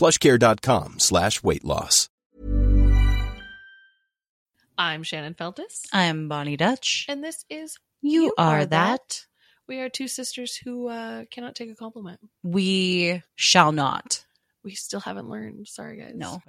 plushcare.com slash weight loss. I'm Shannon Feltus, I'm Bonnie Dutch. and this is You, are, that. We are two sisters who uh, cannot take a compliment. We shall not. We still haven't learned. Sorry, guys. No.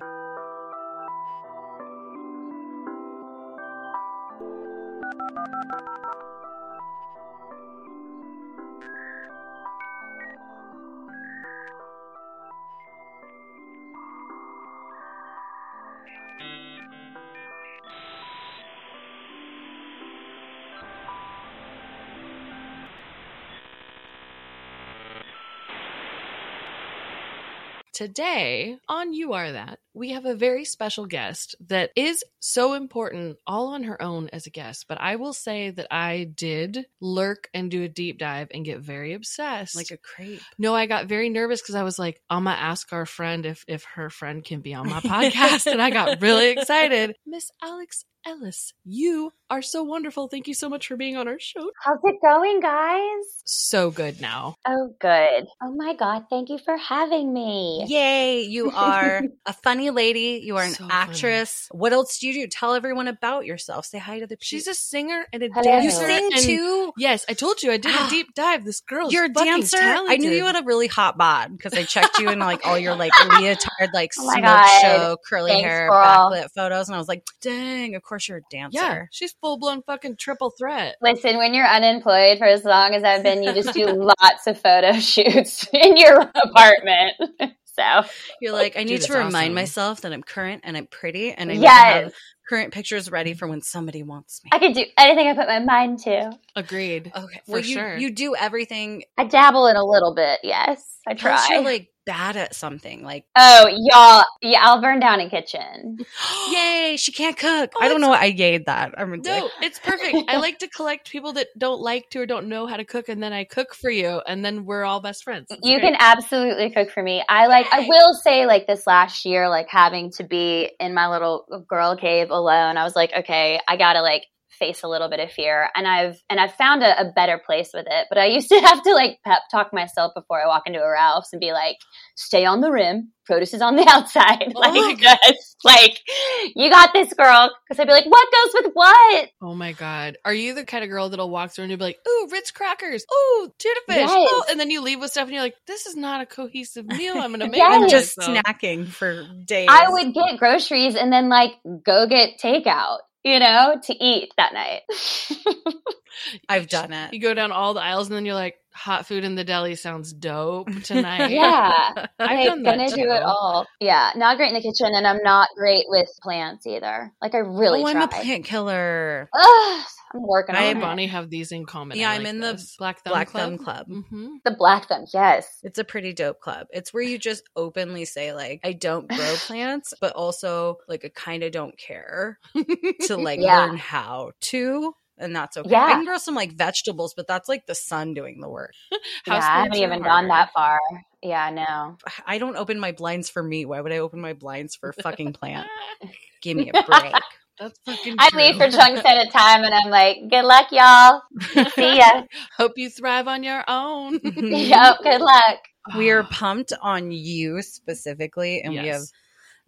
Today on You Are That, we have a very special guest that is so important all on her own as a guest. But I will say that I did lurk and do a deep dive and get very obsessed. Like a creep. no, I got very nervous because I was like, I'm gonna ask our friend if if her friend can be on my podcast, and I got really excited. Miss Alex Ellis, you are so wonderful. Thank you so much for being on our show. How's it going, guys? So good now. Oh, good. Oh my God. Thank you for having me. Yay, you are a funny lady. You are an So funny. actress. What else do you do? Tell everyone about yourself. Say hi to the people. She's a singer and a Hello. dancer. You sing and- too? Yes, I told you I did a deep dive. This girl. You're a fucking dancer. I knew you had a really hot bod because I checked you in like all your like leotard, like Oh smoke God. show, curly Thanks, hair, girl. backlit photos, and I was like, dang, of course you're a dancer. Yeah, she's full blown fucking triple threat. Listen, when you're unemployed for as long as I've been, you just do lots of photo shoots in your apartment. so, You're like, I need that's to remind awesome. myself that I'm current and I'm pretty and I need to have current pictures ready for when somebody wants me. I could do anything I put my mind to. Agreed. Okay, For well, you, sure. you do everything. I dabble in a little bit. Yes, I Plus, try. you're like bad at something. Like, oh, y'all. Yeah, I'll burn down a kitchen. yay, she can't cook. Oh, I don't know. why I yayed that. I'm No, it's perfect. I like to collect people that don't like to or don't know how to cook, and then I cook for you, and then we're all best friends. It's you great. can absolutely cook for me. I like I will say like this last year like having to be in my little girl cave alone. I was like, okay, I got to like face a little bit of fear and I've and I've found a, a better place with it. But I used to have to like pep talk myself before I walk into a Ralphs and be like, stay on the rim, produce is on the outside. Oh like just like you got this girl because I'd be like, what goes with what? Oh my god, are you the kind of girl that'll walk through and you'll be like, "Ooh, Ritz crackers, ooh, tuna fish," Yes. oh, and then you leave with stuff, and you're like, "This is not a cohesive meal. I'm gonna make Yes. I'm just myself." snacking for days. I would get groceries and then like go get takeout, you know, to eat that night. I've done it. You go down all the aisles, and then you're like, "Hot food in the deli sounds dope tonight." yeah. I've I'm done gonna too. do it all. Yeah, not great in the kitchen, and I'm not great with plants either. Like I really oh, I'm a plant killer. Ugh, I'm working I on and it. Bonnie have these in common. Yeah, I I'm like in the. Black Thumb Black Club. Thumb Club. hmm The black thumb, yes. It's a pretty dope club. It's where you just openly say like I don't grow plants, but also like I kind of don't care to like Yeah. learn how to, and that's okay. Yeah. I can grow some like vegetables, but that's like the sun doing the work. yeah, I haven't are even gone that far. Yeah, no. I don't open my blinds for me. Why would I open my blinds for a fucking plant? Give me a break. That's fucking. I leave for chunks at a time, and I'm like, good luck, y'all. See ya. Hope you thrive on your own. yep, good luck. we are pumped on you specifically, and we have Yes.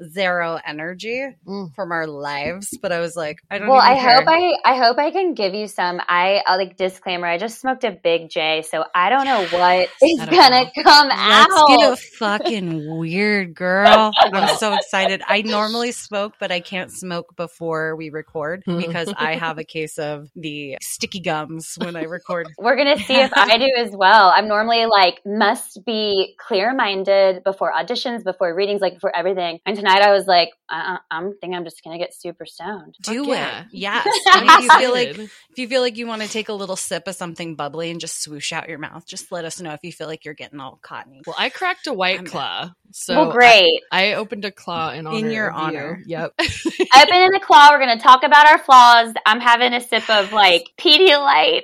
Zero energy Mm. from our lives. But I was like, I don't. Well, I hope. I I hope I can give you some. I uh, like disclaimer. I just smoked a big J, so I don't know what is gonna know. come Let's out. get fucking weird, girl. I'm so excited. I normally smoke, but I can't smoke before we record because I have a case of the sticky gums when I record. We're gonna see if I do as well. I'm normally like must be clear minded before auditions, before readings, like before everything. And tonight I was like, uh, I'm think I'm just gonna get super stoned. Do Fuck yeah. it. Yes. If you feel like if you feel like you want to take a little sip of something bubbly and just swoosh out your mouth, just let us know if you feel like you're getting all cottony. Well, I cracked a white I'm- claw. So well, great. I, I opened a claw in honor your of you. honor. Yep. Open in the claw. We're gonna talk about our flaws. I'm having a sip of like Pedialyte.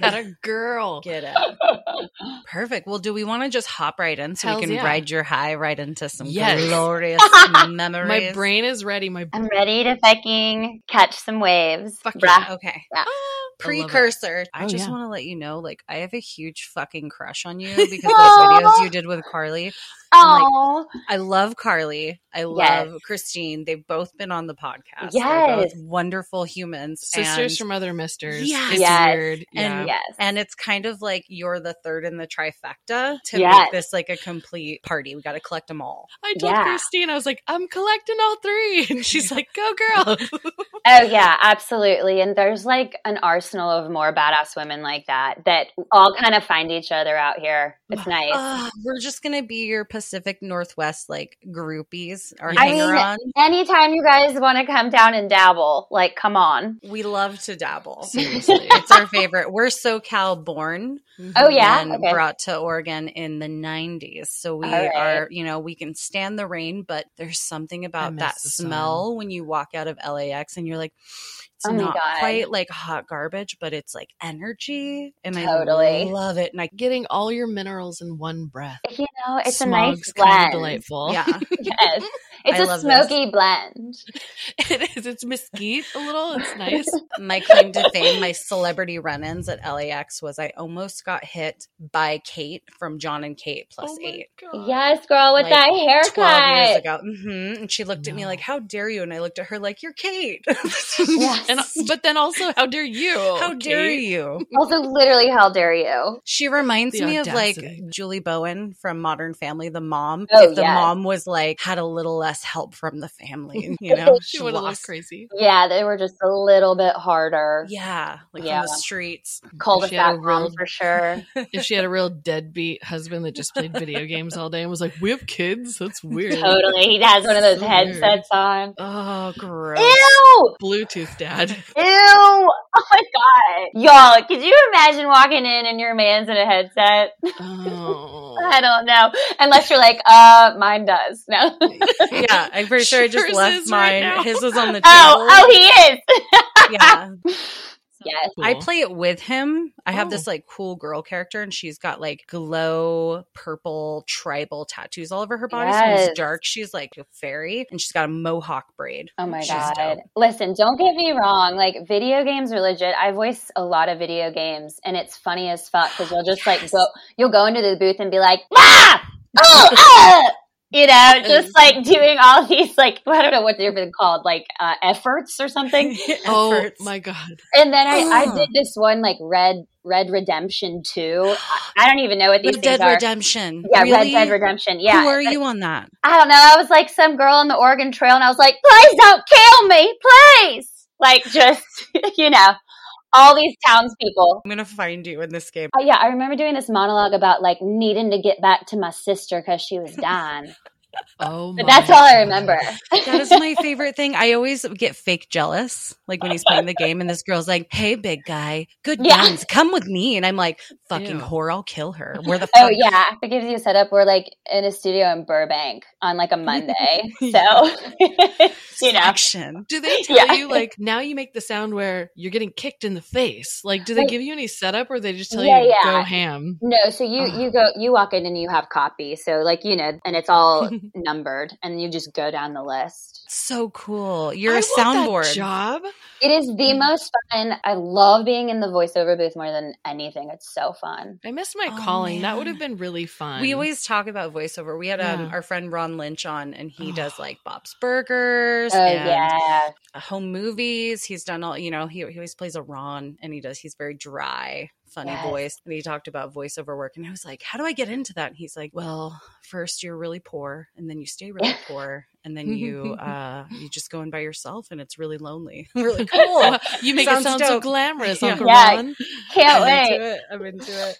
Got a girl. Get it. Perfect. Well, do we want to just hop right in so Hells we can yeah. ride your high right into some Yes. Glorious memories? My brain is ready. My I'm ready to fucking catch some waves. Fuck Bruh. Okay. Yeah. Ah, precursor. Oh, I, Oh, just yeah. want to let you know, like, I have a huge fucking crush on you because those videos you did with Carly. I'm like, Oh, I love Carly. I love Christine. They've both been on the podcast. They're both Yes. wonderful humans. sisters and, from other misters. Yes. It's Yes. weird. Yeah. And- yes. and it's kind of like you're the third in the trifecta to Yes. make this like a complete party. We got to collect them all. I told Yeah. Christine, I was like, I'm collecting all three. And she's like, go girl. Oh yeah, absolutely. And there's like an arsenal of more badass women like that that all kind of find each other out here. It's nice. Ugh, we're just gonna be your Pacific Northwest like groupies or I hanger mean, on. Anytime you guys want to come down and dabble, like come on. We love to dabble. Seriously. it's our favorite. We're SoCal born. Oh yeah, and okay. brought to Oregon in the 90s. So we All right. are, you know, we can stand the rain, but there's something about that the sun. smell when you walk out of LAX and you're like, it's Oh not God. quite like hot garbage, but it's like energy. And Totally. I love it. And I, Getting all your minerals in one breath. You know, it's a Smog's nice kind blend. of delightful. yeah. Yes. It's I a love this. smoky blend. it is. It's mesquite a little. It's nice. my claim to fame, my celebrity run ins at LAX was I almost got hit by Kate from Jon and Kate plus Oh eight. God. Yes, girl, with Like, that 12 years haircut. ago. hmm And she looked at me like, How dare you? And I looked at her like, You're Kate. Yes. And but then also, how dare you? How dare you? Also, literally, how dare you? She reminds The me of like. Julie Bowen from Modern Family, the mom. Oh, if the yes. mom was like had a little less help from the family, you know, She would have looked crazy. Yeah, they were just a little bit harder. Yeah, like Yeah. on the streets. Cul-de-sac She a mom real- for sure. If she had a real deadbeat husband that just played video games all day and was like, "We have kids," that's weird. totally. He has one of those So headsets on. Oh, gross. Ew! Bluetooth dad. Ew! Oh my god. Y'all, could you imagine walking in and your man's in a headset? Oh. I don't know. Unless you're like, uh, mine does. No. Yeah, I'm pretty sure I just Yours left is right mine. His was on the table. oh, oh, he is. yeah. yes. I play it with him. I have Oh. this like cool girl character, and she's got like glow purple tribal tattoos all over her body. So it's dark, she's like a fairy, and she's got a mohawk braid. Oh my She's god. dope. Listen, don't get me wrong. Like video games are legit. I voice a lot of video games and it's funny as fuck because you'll just like go you'll go into the booth and be like, ah! Oh, ah! You know, just like doing all these like I don't know what they've been called, like uh, efforts or something. Oh my god. And then I, I did this one like Red Red Redemption 2. I- I don't even know what these Red things Dead are. Redemption. Yeah, Really? Red Dead Redemption. Yeah. Who are But- you on that? I don't know. I was like some girl on the Oregon Trail, and I was like, "Please don't kill me, please!" Like just you know, all these townspeople. I'm gonna find you in this game. Uh, yeah, I remember doing this monologue about like needing to get back to my sister because she was dying. Oh my but that's all I remember. That is my favorite thing. I always get fake jealous, like when he's playing the game and this girl's like, "Hey, big guy, good Yeah. guns, come with me," and I'm like, "Fucking Ew. whore, I'll kill her." Where the oh, fuck? Oh yeah, it gives you a setup. We're like in a studio in Burbank on like a Monday, so you know. action. Do they tell Yeah. you like now you make the sound where you're getting kicked in the face? Like, do they Like- give you any setup, or they just tell Yeah, you yeah. go ham? No, so you Ugh. you go you walk in and you have copy. So like you know, and it's all numbered, and you just go down the list. So cool. You're I a want that soundboard. job. It is the most fun. I love being in the voiceover booth more than anything. It's so fun. I missed my Oh, calling. That would have been really fun. We always talk about voiceover. We had um, Yeah. our friend Ron Lynch on, and he does like Bob's Burgers Oh and yeah, home movies. He's done all, you know, he, he always plays a Ron, and he does, he's very dry, funny Yes. voice. And he talked about voiceover work, and I was like, how do I get into that? And he's like, well, first you're really poor, and then you stay really poor, and then you uh you just go in by yourself, and it's really lonely. really cool. you make Sounds it sound so glamorous, Yeah. Uncle Yeah. Ron. can't I'm wait. into it. I'm into it.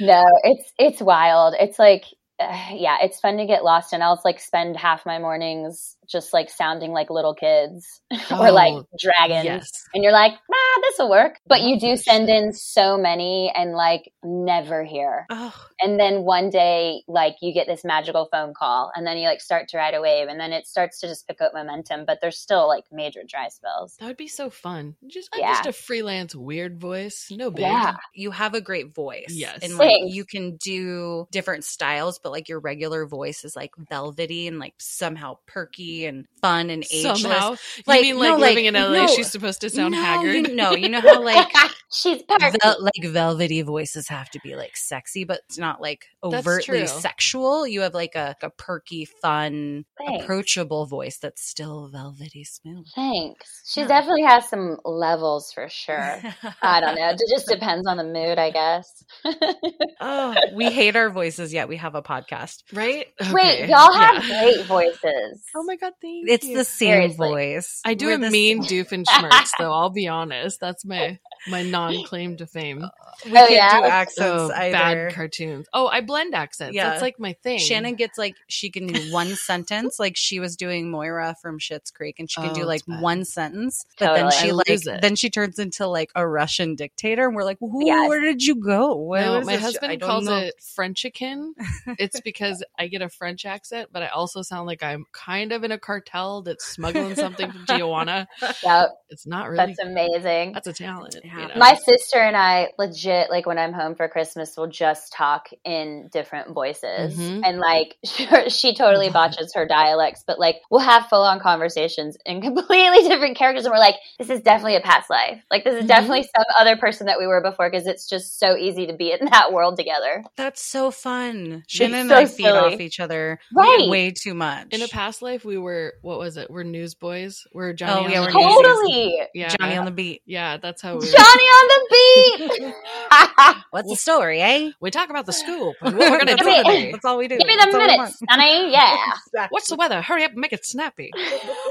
No, it's it's wild. It's like, uh, yeah, it's fun to get lost, and I'll like spend half my mornings just like sounding like little kids or like Oh, dragons. Yes. And you're like, ah, this will work. But you do send in so many and like never hear. Oh, And then one day, like you get this magical phone call, and then you like start to ride a wave, and then it starts to just pick up momentum. But there's still like major dry spells. That would be so fun. Just Yeah. just a freelance weird voice. No big. Yeah. you have a great voice. Yes. And like Thanks. you can do different styles, but like your regular voice is like velvety and like somehow perky and fun and ageless. Somehow. Like, you mean like no, like, living in LA, no. she's supposed to sound no, haggard? You know, you know how like She's perfect. vel- like velvety voices have to be like sexy, but it's not like overtly sexual. You have like a, a perky, fun, Thanks. approachable voice that's still velvety smooth. Thanks. She Yeah. definitely has some levels for sure. I don't know. It just depends on the mood, I guess. oh, we hate our voices yet we have a podcast. right? Wait, y'all have Yeah. great voices. Oh my god, thank It's you. the same Seriously. voice. I do We're a the mean same- doofenshmirtz though. I'll be honest. That's my my non claim to fame. Uh, we Oh, can't yeah? do accents Oh, either. bad cartoons. Oh, I blend accents. Yeah. That's like my thing. Shannon gets like she can do one sentence, like she was doing Moira from Schitt's Creek, and she can Oh, do like one sentence, but Totally. then she I like then she turns into like a Russian dictator, and we're like, Who, Yes. where did you go? What No, my this shit? I husband don't calls know. it Frenchican. it's because I get a French accent, but I also sound like I'm kind of in a cartel that's smuggling something from Tijuana. Yep, It's not really. that's amazing. That's a talent. You know? My sister and I legit like when I'm home for Christmas we'll just talk in different voices Mhm. and like she totally botches her dialects but like we'll have full on conversations in completely different characters and we're like this is definitely a past life like this is Mhm. definitely some other person that we were before because it's just so easy to be in that world together That's so fun. Shannon and so I feed silly. off each other Right. way too much. in a past life, we were what was it? We're newsboys. We're Johnny. Oh, yeah, we're Beat. newsies. totally Yeah, Johnny on the beat. Yeah, that's how we. Johnny on the beat What's the story, eh? We talk about the scoop and what we're gonna do me- today. That's all we do. give me That's the all we minutes want. Sonny yeah What's the weather? Hurry up and make it snappy.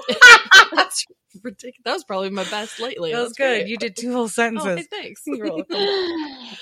That's ridiculous. That was probably my best lately. That was That's good. great. You did two whole Oh, sentences. hey, thanks. You're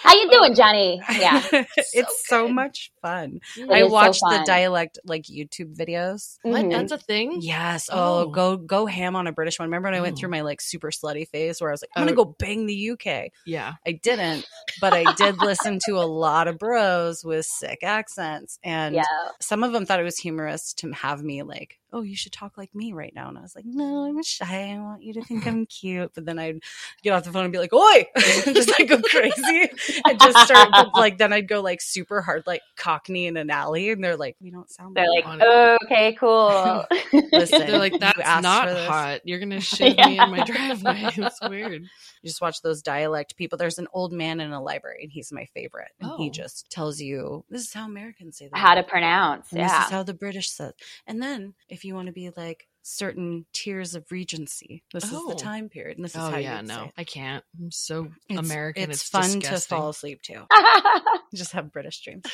how you doing Johnny yeah it's so good. much fun. It I is so watched the dialect like YouTube videos. What? Mhm. That's a thing. Yes. Oh, Oh. go go ham on a British one. Remember when I went Oh. through my like super slutty phase where I was like, I'm gonna Oh. go bang the UK. Yeah. I didn't, but I did listen to a lot of bros with sick accents, and yeah some of them thought it was humorous to have me like, "Oh, you should talk like me right now," and I was like, "No, I'm shy. I want you to think I'm cute." But then I'd get off the phone and be like, "Oi!" just like go crazy and just start like then I'd go like super hard like Cockney in an alley, and they're like, "We don't sound." they're like that." on oh, okay cool Listen, They're like, that's not hot. You're gonna shiv me in my Yeah. driveway. It's weird. You just watch those dialect people. There's an old man in a library, and he's my favorite. And he Oh. just tells you this is how Americans say that. how to pronounce And This is how the British says. And then if you want to be like certain tiers of regency, this is Oh. the time period, and this is Oh how yeah, you no, say it. I can't. I'm so It's, American. It's, It's, fun disgusting. to fall asleep to. Just have British dreams.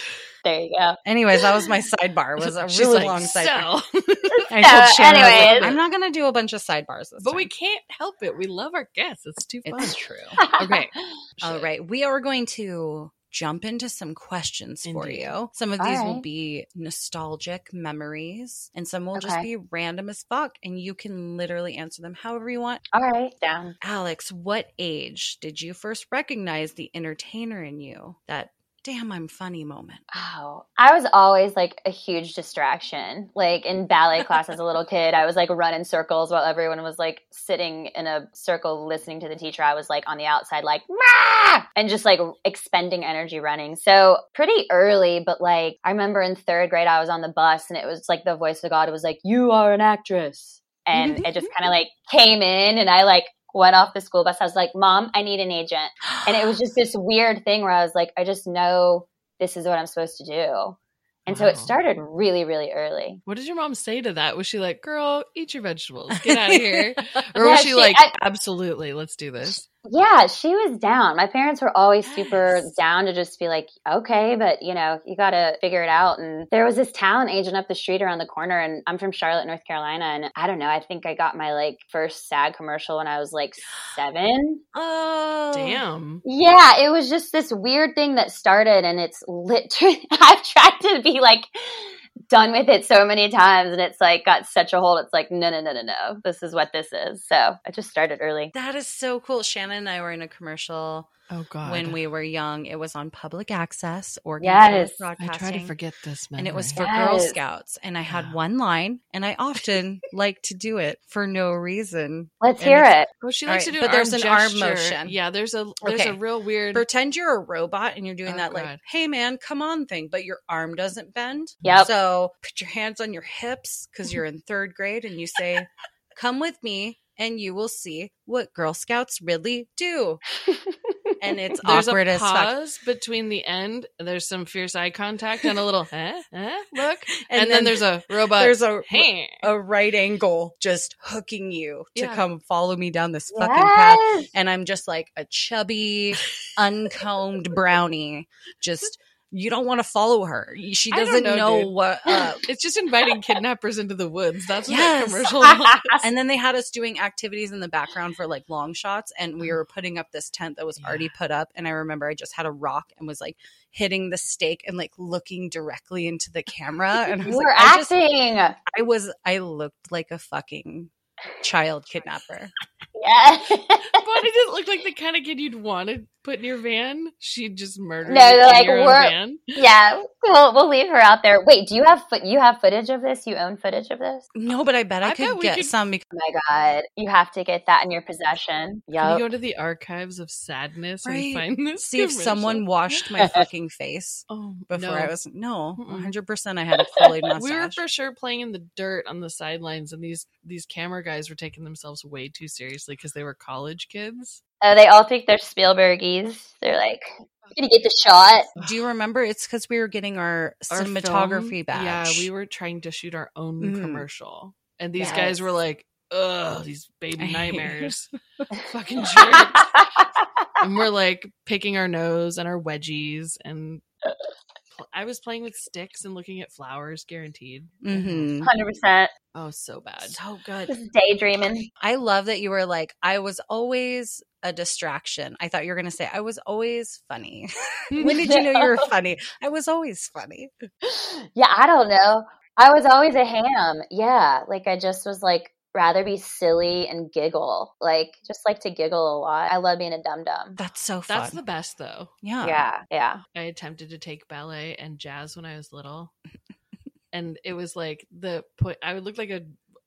there you go Anyways, that was my sidebar. It was a really like, long sidebar. "So." I So, told Shannon, I was like, anyways. I'm not going to do a bunch of sidebars this but time. we can't help it. We love our guests. It's too fun. It's true. okay. All Shit. right. We are going to jump into some questions for you. Some of these will be nostalgic memories, and some will just be random as fuck, and you can literally answer them however you want. all right down Alex, what age did you first recognize the entertainer in you that damn, I'm funny moment? Oh, I was always like a huge distraction. Like in ballet class as a little kid, I was like running circles while everyone was like sitting in a circle listening to the teacher. I was like on the outside, like, Mah! and just like expending energy running. So pretty early, but like I remember in third grade, I was on the bus and it was like the voice of God was like, You are an actress. And it just kind of like came in and I like went off the school bus. I was like, Mom, I need an agent. And it was just this weird thing where I was like, I just know this is what I'm supposed to do. And so it started really, really early. What did your mom say to that? Was she like, "Girl, eat your vegetables, get out of here," or Yeah, was she, she- like, I- "Absolutely, let's do this"? Yeah, she was down. My parents were always super Yes. down to just be like, okay, but you know, you got to figure it out. And there was this talent agent up the street around the corner, and I'm from Charlotte, North Carolina. And I don't know, I think I got my like first SAG commercial when I was like seven. Oh, Damn. Yeah, it was just this weird thing that started, and it's literally, I've tried to be like, done with it so many times and it's like got such a hold it's like no no no no no. This is what this is. So i just started early. That is so cool. Shannon and I were in a commercial Oh God. when we were young. It was on public access or Yes. I try to forget this, and it was memory. for Girl Scouts. And I had Yeah. one line, and I often like to do it for no reason. let's And hear it Well, she likes right, to do it. but an there's arm an arm motion. Yeah, there's a there's Okay. a real weird. Pretend you're a robot and you're doing Oh, that like, hey man, come on thing, but your arm doesn't bend. Yeah. So put your hands on your hips because you're in third grade and you say, come with me and you will see what Girl Scouts really do. And it's There's awkward a as fuck. pause between the end. There's some fierce eye contact and a little, eh, eh, look, and, And then, then there's a robot. There's a hey. a right angle just hooking you to Yeah. come follow me down this fucking path. And I'm just like a chubby, uncombed brownie. Just you don't want to follow her. She doesn't know, know, what up. Uh, it's just inviting kidnappers into the woods. That's what Yes. that commercial was. and then they had us doing activities in the background for like long shots and we mm-hmm. were putting up this tent that was already put up and i remember i just had a rock and was like hitting the stake and like looking directly into the camera and i was you like were I, just, acting I was i looked like a fucking child kidnapper yes Bonnie didn't look like the kind of kid you'd want to put in your van. She'd just murder No, you they're in like, your own we're- van. yeah we'll, we'll leave her out there wait do you have foot you have footage of this you own footage of this no but i bet i, I could bet get could- some because oh my god you have to get that in your possession Can you yep go to the archives of sadness Right. and find this? see if someone washed my fucking face Oh, before no. i was no Mm-mm. 100% i had a kool-aid mustache We were for sure playing in the dirt on the sidelines, and these these camera guys were taking themselves way too seriously because they were college kids. oh they all think they're spielbergies they're like gonna get the shot do you remember it's because we were getting our, Our cinematography film- badge Yeah, we were trying to shoot our own Mhm. commercial, and these Yes. guys were like, "Ugh, these baby nightmares, fucking jerks." and we're like picking our nose and our wedgies, and pl- I was playing with sticks and looking at flowers, guaranteed. Mhm. 100% Oh, so bad. So good. just daydreaming I love that you were like, I was always a distraction. I thought you were going to say, I was always funny. when did you know you were funny? I was always funny. yeah, I don't know. I was always a ham. Yeah, like I just was like rather be silly and giggle. Like just like to giggle a lot. I love being a dum dum. That's so fun. That's the best, though. yeah. Yeah, yeah. I attempted to take ballet and jazz when I was little, and it was like the put. I would look like a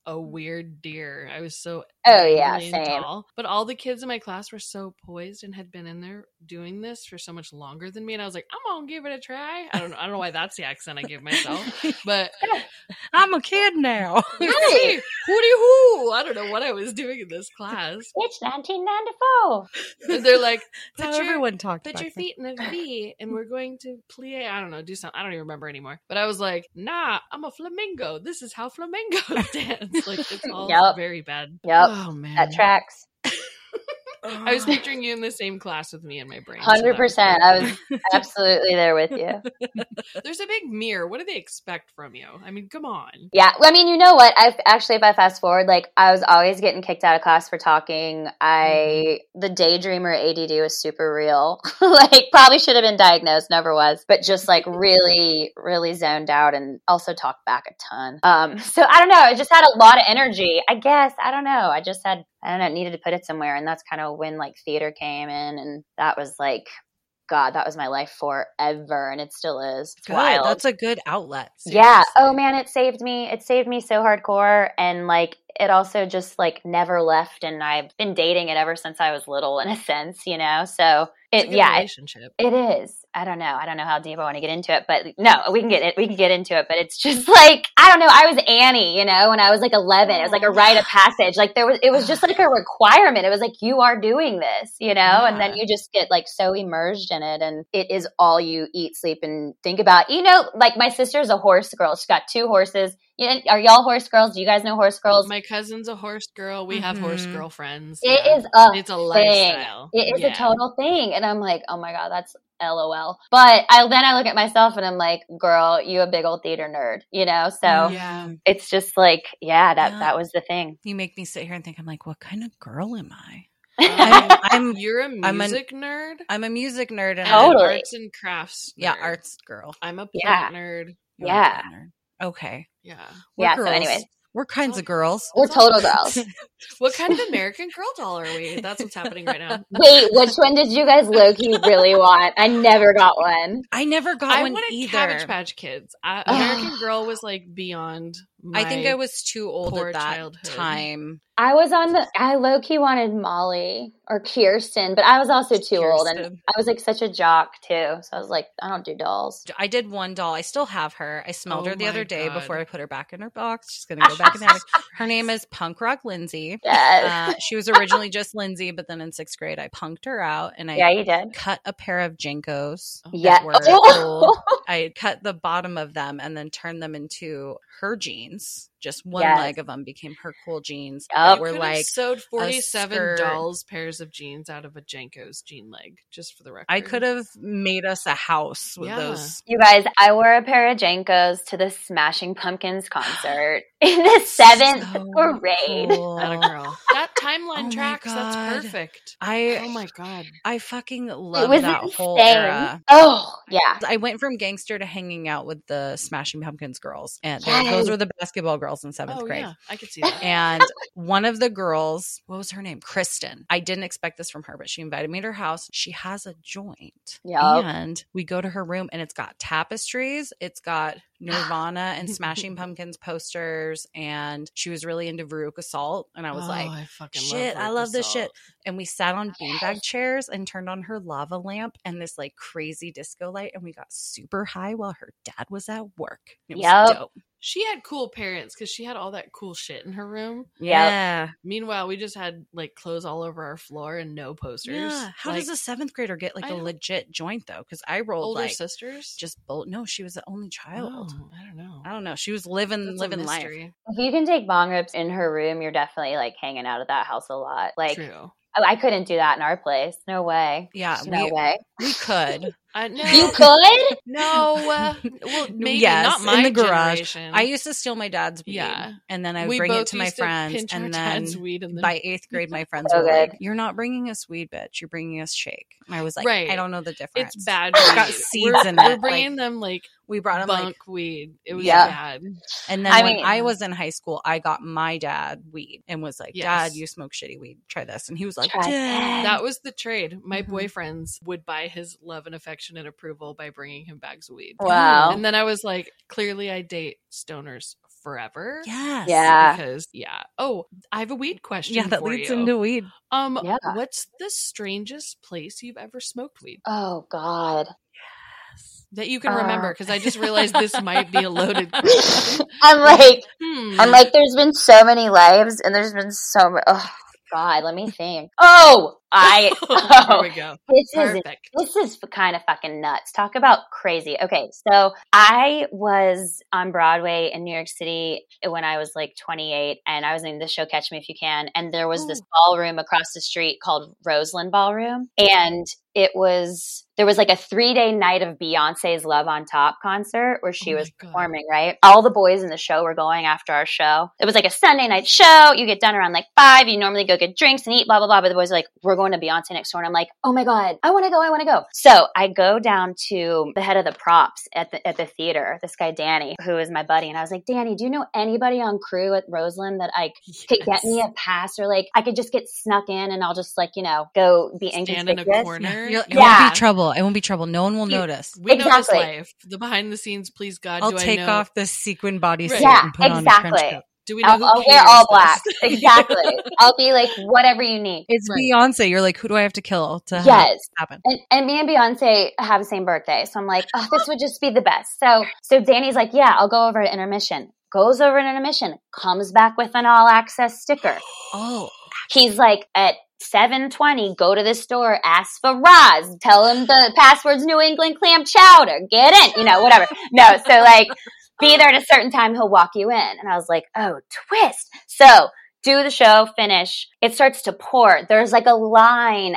a weird deer. I was so Oh, yeah, same. tall. But all the kids in my class were so poised and had been in there doing this for so much longer than me, and I was like, I'm gonna give it a try. I don't know. I don't know why that's the accent I give myself, but I'm a kid now. hey, hooty hoo! I don't know what I was doing in this class. It's 1994. And they're like, put how your everyone talked put back your then. feet in a V and we're going to plie. I don't know, do something. I don't even remember anymore. But I was like, nah, I'm a flamingo. This is how flamingos dance. Like it's all Yep. very bad. Yep. Oh man. That tracks. I was picturing you in the same class with me in my brain. Hundred percent. I was absolutely there with you. There's a big mirror. What do they expect from you? I mean, come on. Yeah. Well, I mean, you know what? I actually, if I fast forward, like I was always getting kicked out of class for talking. I the daydreamer ADD was super real. like probably should have been diagnosed, never was, but just like really, really zoned out and also talked back a ton. Um, so I don't know. I just had a lot of energy. I guess I don't know. I just had I don't know needed to put it somewhere, and that's kind of when like theater came in, and that was like God, that was my life forever, and it still is. It's Good. wild. That's a good outlet. yeah. Oh man, it saved me. It saved me so hardcore, and like it also just like never left. And I've been dating it ever since I was little, in a sense, you know. So it, yeah, it, it is. I don't know. I don't know how deep I want to get into it, but no, we can get it. We can get into it, but it's just like I don't know. I was Annie, you know, when I was like eleven. It was like a rite of passage. Like there was, it was just like a requirement. It was like you are doing this, you know, and then you just get like so immersed in it, and it is all you eat, sleep, and think about. You know, like my sister's a horse girl. She's got two horses. You are y'all horse girls? Do you guys know horse girls? My cousin's a horse girl. We have horse Mhm. girl friends. It Yeah. is a It's a thing. lifestyle. It is Yeah. a total thing. And I'm like, oh my God, that's LOL. But I then I look at myself and I'm like, girl, you a big old theater nerd, you know? So Yeah. it's just like, yeah, that Yeah. that was the thing. You make me sit here and think, I'm like, what kind of girl am I? Um, I'm, I'm, You're a I'm a- music nerd I'm a music nerd and and I'm- an Totally. arts and crafts. yeah, arts girl. I'm a plant Yeah. nerd. You're a Yeah. nerd. Okay. Yeah. We're Yeah, so girls. anyways. We're kinds of girls. We're total girls. What kind of American Girl doll are we? That's what's happening right now. Wait, which one did you guys low key really want? I never got one. I never got I one wanted either. Cabbage Patch Kids. I, American Girl was like beyond. My, I think I was too old at that childhood. time. I was on the I low key wanted Molly or Kirsten, but I was also too old and I was like such a jock too. So I was like, I don't do dolls. I did one doll. I still have her. I smelled Oh her the other day God. before I put her back in her box. She's gonna go back in the attic. Her name is Punk Rock Lindsay. Yes. Uh, she was originally just Lindsay, but then in sixth grade, I punked her out and I yeah, you did. cut a pair of JNCOs. that Yeah. were. I cut the bottom of them and then turned them into her jeans. Just one Yes. leg of them became her cool jeans. Yup. That were like sewed forty-seven dolls pairs of jeans out of a JNCO's jean leg, just for the record. I could have made us a house with Yeah. those. You guys, I wore a pair of JNCOs to the Smashing Pumpkins concert in the seventh So grade. cool. That a girl. That timeline Oh my tracks. That's perfect. I Oh my god. I fucking It love was that insane. whole era. Oh, yeah. I went from gangster to hanging out with the Smashing Pumpkins girls, and Yes. those were the basketball girls in seventh Oh grade. yeah, I could see that. And one of the girls, what was her name? Kristen. I didn't expect this from her, but she invited me to her house. She has a joint. yeah, And we go to her room and it's got tapestries, it's got Nirvana and Smashing Pumpkins posters, and she was really into Veruca Salt. And I was Oh, like, I shit, I love this shit. And we sat on beanbag chairs and turned on her lava lamp and this like crazy disco light, and we got super high while her dad was at work. It was Yep. dope. She had cool parents because she had all that cool shit in her room. Yeah. Meanwhile, we just had like clothes all over our floor and no posters. Yeah. How Like, does a seventh grader get like I a don't- legit joint though? Because I rolled older like sisters? just both. No, she was the only child. Oh, I don't know. I don't know. She was living That's living life. If you can take bong rips in her room, you're definitely like hanging out at that house a lot. Like, True. oh, I couldn't do that in our place. No way. Yeah, No we, way. we could. I no. You could? No. Uh, well, maybe Yes, not my in the garage. generation. I used to steal my dad's weed. Yeah. and then I would we bring it to my friends, pinch our and then dad's weed and then by eighth grade, my friends So were like, "You're not bringing us weed, bitch. You're bringing us shake." And I was like, Right. "I don't know the difference." it's bad. It's got seeds we're, in We're bringing like- them like We brought him bunk like, weed. It was Yeah. bad. and then I when mean- I was in high school, I got my dad weed and was like, Yes. "Dad, you smoke shitty weed. Try this." And he was like, "Dad." That was the trade. My Mhm. boyfriends would buy his love and affection and approval by bringing him bags of weed. Wow. And then I was like, clearly I date stoners forever. Yes. Yeah. Because yeah. Oh, I have a weed question. Yeah, that for leads you. into weed. Um, Yeah. what's the strangest place you've ever smoked weed Oh, God. That you can Uh. remember? Because I just realized this might be a loaded question. I'm like, Hmm. I'm like, there's been so many lives and there's been so many. Oh, God, let me think. Oh, I. Oh, we go. this is This is kind of fucking nuts. Talk about crazy. Okay, so I was on Broadway in New York City when I was like 28, and I was in the show Catch Me If You Can, and there was this oh. ballroom across the street called Roseland Ballroom, and it was there was like a three day night of Beyonce's Love on Top concert where she Oh was God. performing. Right, all the boys in the show were going after our show. It was like a Sunday night show. You get done around like five. You normally go get drinks and eat, blah blah blah. But the boys are like, we're going to Beyonce next door, and I'm like, oh my god, I want to go, I want to go. So I go down to the head of the props at the at the theater, this guy Danny, who is my buddy, and I was like, Danny, do you know anybody on crew at Roseland that I could get me a pass, or like I could just get snuck in, and I'll just like you know go be stand in a corner. You're, it Yeah. won't be trouble. It won't be trouble. No one will Yeah. notice. We know this Exactly. life. The behind the scenes, please God, I'll do take I know? off the sequin bodysuit Right. Yeah, and put on a trench coat. Do we know I'll, who I'll wear caters all this? black. Exactly. I'll be like whatever you need. It's Right. Beyonce. You're like, who do I have to kill to have Yes. this happen? And, and me and Beyonce have the same birthday. So I'm like, oh, this would just be the best. So, so Danny's like, yeah, I'll go over to intermission. Goes over to intermission, comes back with an all access sticker. Oh, He's like, at 720, go to the store, ask for Roz, tell him the password's New England clam chowder, get in, you know, whatever. No, so like, be there at a certain time, he'll walk you in. And I was like, oh, twist. So, do the show, finish. It starts to pour. There's like a line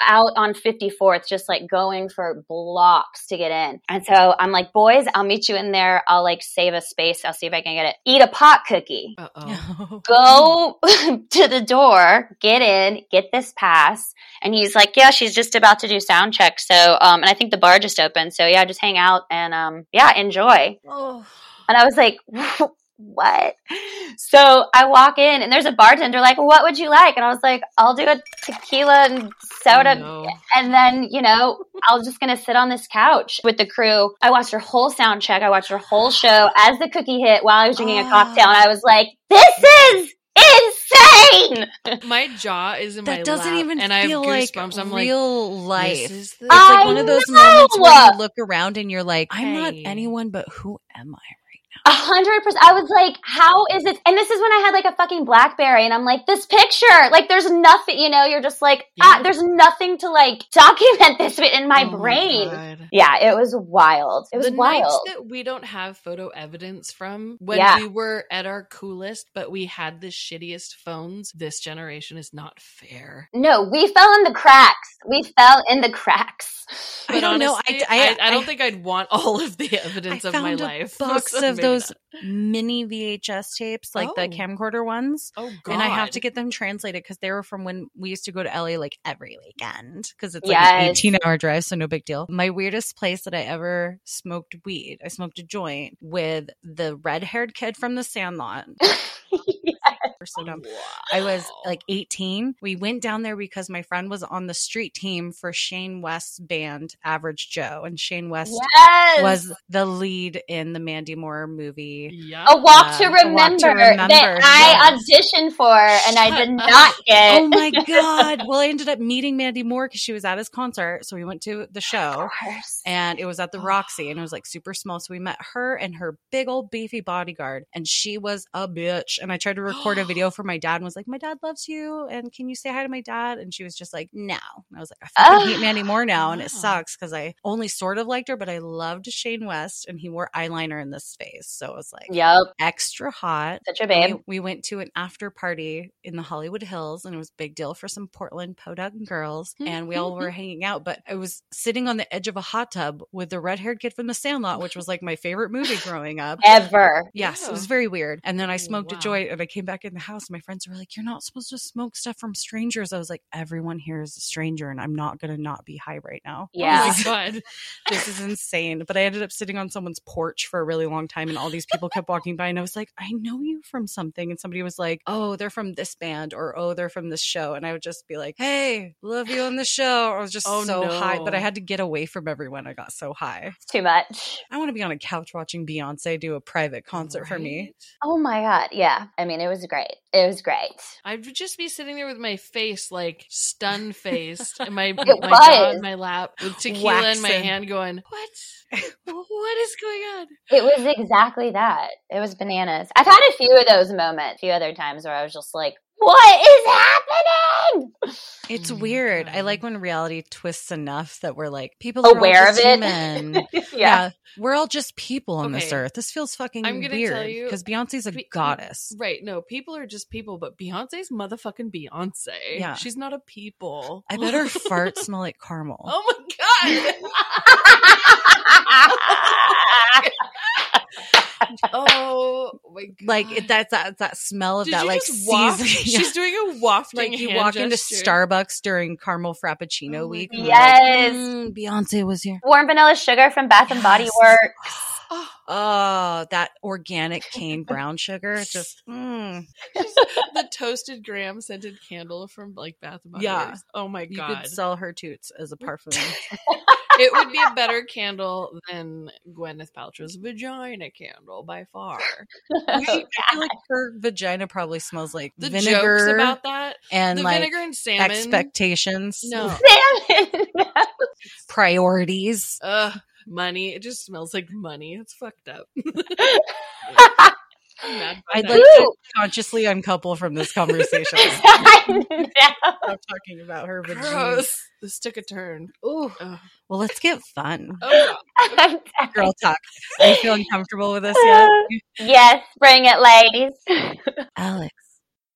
out on 54th, just like going for blocks to get in. And so I'm like, boys, I'll meet you in there. I'll like save a space. I'll see if I can get it. Eat a pot cookie. Uh-oh. Go to the door, get in, get this pass. And he's like, yeah, she's just about to do sound check. So, um, and I think the bar just opened. So yeah, just hang out and, um, yeah, enjoy. oh. And I was like, what? So I walk in and there's a bartender like, what would you like? And I was like, I'll do a tequila and soda. Oh, no. And then, you know, I was just going to sit on this couch with the crew. I watched her whole sound check. I watched her whole show as the cookie hit while I was drinking a cocktail. And I was like, this is insane. My jaw is in my That doesn't lap, even and I have feel like goosebumps. I'm like, real life. this is the It's like I one of those know! moments where you look around and you're like, I'm not anyone, but who am I right A hundred percent. I was like, how is it? And this is when I had like a fucking Blackberry and I'm like, this picture, like there's nothing, you know, you're just like, ah, there's nothing to like document this in my oh brain. God. yeah, it was wild. It was the nights wild. that we don't have photo evidence from when Yeah. we were at our coolest, but we had the shittiest phones. This generation is not fair. no, we fell in the cracks. We fell in the cracks. I don't know. I- honestly, I- I, don't I- think I'd want all of the evidence I of my a life. box of maybe those. Mini VHS tapes, like the Oh. camcorder ones. Oh god! And I have to get them translated because they were from when we used to go to LA like every weekend because it's like Yes. an 18 hour drive, so no big deal. My weirdest place that I ever smoked weed, I smoked a joint with the red haired kid from the Sandlot. So dumb. I was like 18. We went down there because my friend was on the street team for Shane West's band, Average Joe. And Shane West yes. was the lead in the Mandy Moore movie. Yeah. a walk, to Walk to remember, Remember, that I auditioned for and I did Shut not up. get. Oh my God. Well, I ended up meeting Mandy Moore because she was at his concert. So we went to the show. Of course. And it was at the oh. Roxy, and it was like super small. So we met her and her big old beefy bodyguard, and she was a bitch. And I tried to record a video for my dad, and was like, "My dad loves you, and can you say hi to my dad?" And she was just like, "No." And I was like, "I fucking hate Mandy Moore now, and it sucks because I only sort of liked her, but I loved Shane West, and he wore eyeliner in this face, so it was like Yep. extra hot." Such a babe. We, we went to an after party in the Hollywood Hills, and it was a big deal for some Portland podunk girls, hmm. and we all were mm-hmm. hanging out. But I was sitting on the edge of a hot tub with the red haired kid from The Sandlot, which was like my favorite movie growing up. Ever. Yes, it was very weird. And then I Oh, smoked a joint, and I came back in the house. And my friends were like, "You're not supposed to smoke stuff from strangers." I was like, "Everyone here is a stranger, and I'm not gonna not be high right now." Yeah. Oh my god. this is insane. But I ended up sitting on someone's porch for a really long time, and all these people kept walking by, and I was like, I know you from something. And somebody was like, Oh, they're from this band, or Oh, they're from this show. And I would just be like, Hey, love you on the show. I was just Oh, so high, but I had to get away from everyone. I got so high. It's too much. I want to be on a couch watching Beyonce do a private concert for me. Oh my god. Yeah. I mean, it was great. It was great. I would just be sitting there with my face like stun faced, and my It my jaw in my lap with tequila in my hand, going, "What? what is going on?" It was exactly that. It was bananas. I've had a few of those moments, a few other times where I was just like, what is happening? It's Oh my weird. I like when reality twists enough that we're like, people are Aware of just it. yeah. yeah. we're all just people on this earth. This feels fucking I'm gonna weird tell you- because Beyonce's a Be- goddess. Right? No, people are just people, but Beyonce's motherfucking Beyonce. Yeah. she's not a people. I bet her fart smell like caramel. Oh my god! oh my god! like it, that's that that smell of Did that like waft? She's doing a wafting. like you walk into. Starbucks during caramel frappuccino Oh week. God. like, Yes. "Mm, Beyonce was here. Warm vanilla sugar from Bath and Body Works. Oh, Oh, that organic cane brown sugar. Just mm. the toasted graham scented candle from like Bath and Body Yeah. Works. Oh my god! you could sell her toots as a parfum. It would be a better candle than Gwyneth Paltrow's vagina candle by far. I feel like her vagina probably smells like The vinegar jokes about that, and the like vinegar and salmon. expectations, No. Salmon. priorities. Ugh, money. It just smells like money. It's fucked up. I'm mad by I'd that. like to consciously uncouple from this conversation. I know. Stop talking about her vagina. Gross. This took a turn. Ooh. Ugh. Well, let's get fun. Oh, God. Girl talk. Are you feeling comfortable with this yet? yes, bring it, ladies. Alex,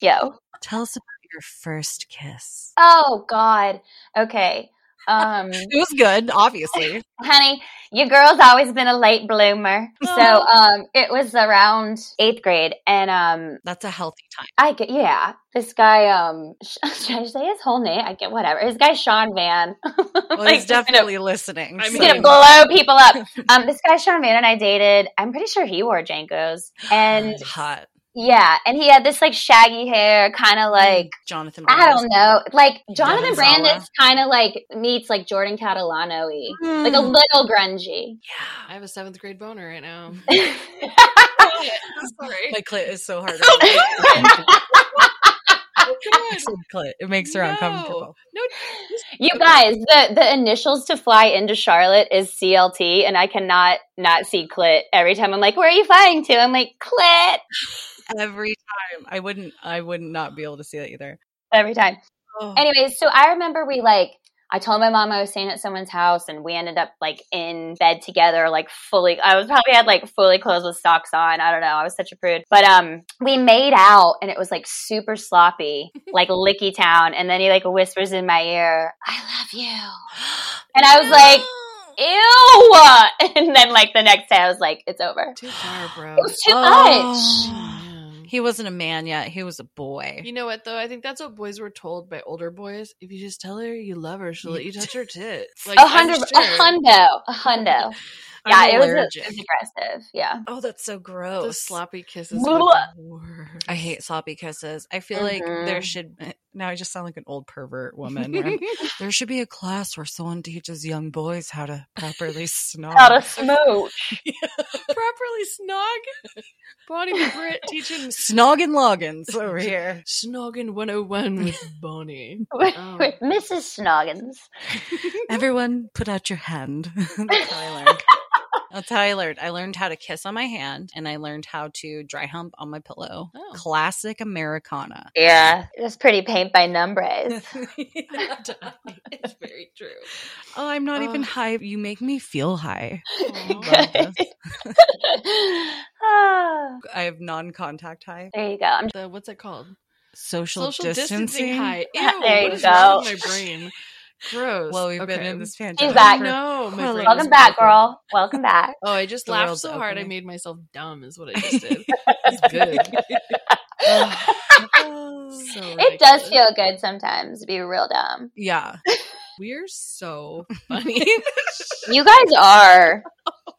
Yo. tell us about your first kiss. Oh God. Okay. Um, It was good, obviously. honey, your girl's always been a late bloomer. So, um, it was around eighth grade, and um, That's a healthy time. I get yeah. This guy, um, should I say his whole name? I get whatever. His guy Sean Van. Well, Like, he's definitely listening. I He's mean- gonna blow people up. Um, this guy Sean Van and I dated. I'm pretty sure he wore JNCOs, and hot. Yeah, and he had this like shaggy hair, kind of like Jonathan. I don't know, like Jonathan Devin Brandis, kind of like meets like Jordan Catalano-y, like a Mm. little grungy. Yeah, I have a seventh grade boner right now. you Sorry. My clit is so hard. Oh, God. clit. It makes her No. uncomfortable. No, you guys, the the initials to fly into Charlotte is CLT, and I cannot not see clit every time. I'm like, where are you flying to? I'm like, clit Every time, I wouldn't. I would not not be able to see that either. every time. Oh. Anyways, so I remember we like I told my mom I was staying at someone's house and we ended up like in bed together, like fully I was probably had like fully clothes with socks on. I don't know. I was such a prude. But um we made out and it was like super sloppy, like licky town, and then he like whispers in my ear, I love you. And I was like, Ew and then like the next day I was like, It's over. Too far, bro. It was too Oh. much. Man. He wasn't a man yet. He was a boy. You know what though? I think that's what boys were told by older boys. If you just tell her you love her, she'll let you touch her tit. Like A I'm hundred sure. a hundo. A hundo. Yeah, I'm it was, allergic. it was aggressive. Yeah. Oh, that's so The gross. sloppy kisses. Blah. were the worst. I hate sloppy kisses. I feel like there Mhm. should. Now I just sound like an old pervert woman. there should be a class where someone teaches young boys how to properly snog. How to smooch. properly snog. Bonnie Britt teaching Snoggin' Loggins over here. Snoggin 101 with Bonnie. with, Oh. with Mrs. Snoggins. Everyone, put out your hand. That's how I learned. That's how I learned. I learned how to kiss on my hand, and I learned how to dry hump on my pillow. Oh. Classic Americana. Yeah, it's pretty paint by numbers. it's very true. Oh, I'm not even Oh. high. You make me feel high. Good. Ah, I have non-contact high. there you go. I'm The, what's it called? Social, Social distancing. distancing high. Ew, There what you is wrong go. with my brain? Gross. Well, we've been in this She's pandemic. back. for- No, my Well, Welcome back, broken. girl. Welcome back. Oh, I just The laughed world's so hard I made myself dumb. Is what I just did. It's good. So It does feel good sometimes to be real dumb. Yeah. We're so funny. You guys are.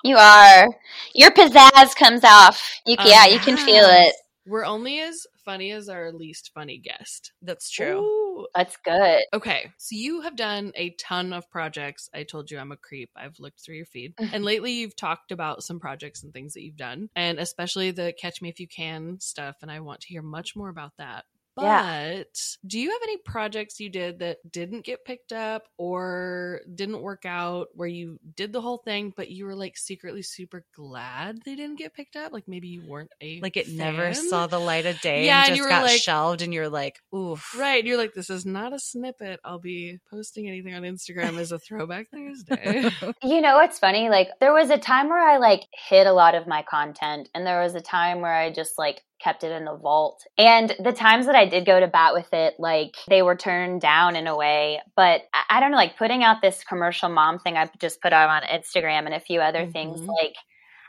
You are. Your pizzazz comes off. You, Um, yeah, you can feel it. We're only as funny as our least funny guest. That's true. Ooh. That's good. Okay, so you have done a ton of projects. I told you I'm a creep. I've looked through your feed. And lately you've talked about some projects and things that you've done, and especially the Catch Me If You Can stuff. And I want to hear much more about that. But Yeah. do you have any projects you did that didn't get picked up or didn't work out where you did the whole thing, but you were like secretly super glad they didn't get picked up? Like maybe you weren't a Like it never saw the light of day Yeah, and and just you were got like- shelved and you're like, oof. Right. You're like, this is not a snippet. I'll be posting anything on Instagram as a throwback Thursday. You know what's funny? Like there was a time where I like hid a lot of my content and there was a time where I just like kept it in the vault. And the times that I did go to bat with it, like they were turned down in a way. But I, I don't know, like putting out this commercial mom thing I just put out on Instagram and a few other things Mhm. like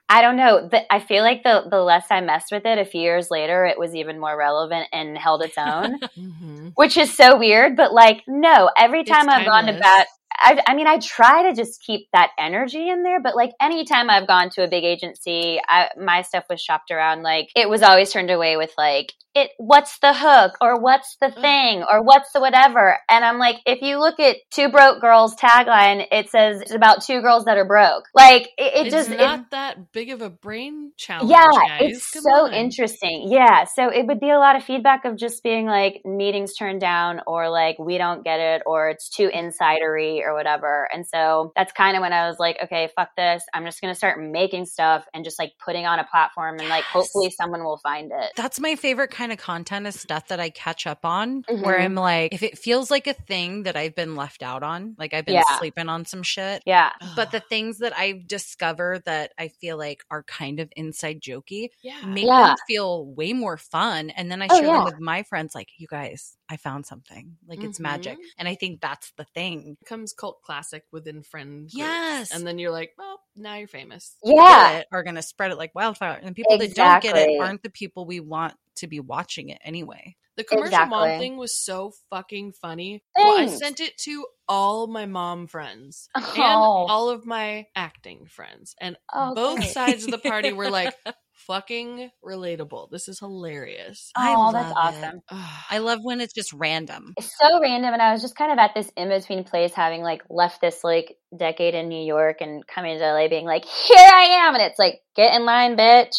I don't know. The, I feel like the the less I messed with it, a few years later, it was even more relevant and held its own, hmm which is so weird. But like, no, every It's time I've gone to bat, I, I mean, I try to just keep that energy in there, but like anytime I've gone to a big agency, I, my stuff was shopped around. Like it was always turned away with like, it, what's the hook or what's the mm. thing or what's the whatever. And I'm like, if you look at Two Broke Girls tagline, it says it's about two girls that are broke. Like it, it it's just, not it, that big of a brain challenge. yeah, guys. it's Come so on. interesting. Yeah, so it would be a lot of feedback of just being like meetings turned down or like we don't get it or it's too insidery or whatever. And so that's kind of when I was like, okay, fuck this. I'm just going to start making stuff and just like putting on a platform and like hopefully someone will find it. That's my favorite kind of content is stuff that I catch up on where Mhm. I'm like, if it feels like a thing that I've been left out on, like I've been Yeah. sleeping on some shit. Yeah. But the things that I discover that I feel like are kind of inside jokey Yeah. make Yeah. them feel way more fun. And then I Oh, share them with my friends, like, you guys, I found something. Like it's magic. Mhm. And I think that's the thing. Becomes cult classic within friend groups. Yes. And then you're like, well, now you're famous. Yeah. It are going to spread it like wildfire. And the people that don't get it aren't the people we want to be watching it anyway. The commercial mom thing was so fucking funny. Well, I sent it to all my mom friends and Oh. all of my acting friends. And Oh, both sides of the party were like, fucking relatable. This is hilarious. I Oh, that's love it. awesome. I love when it's just random. It's so random and I was just kind of at this in between place having like left this like decade in New York and coming to LA being like, here I am and it's like, get in line, bitch.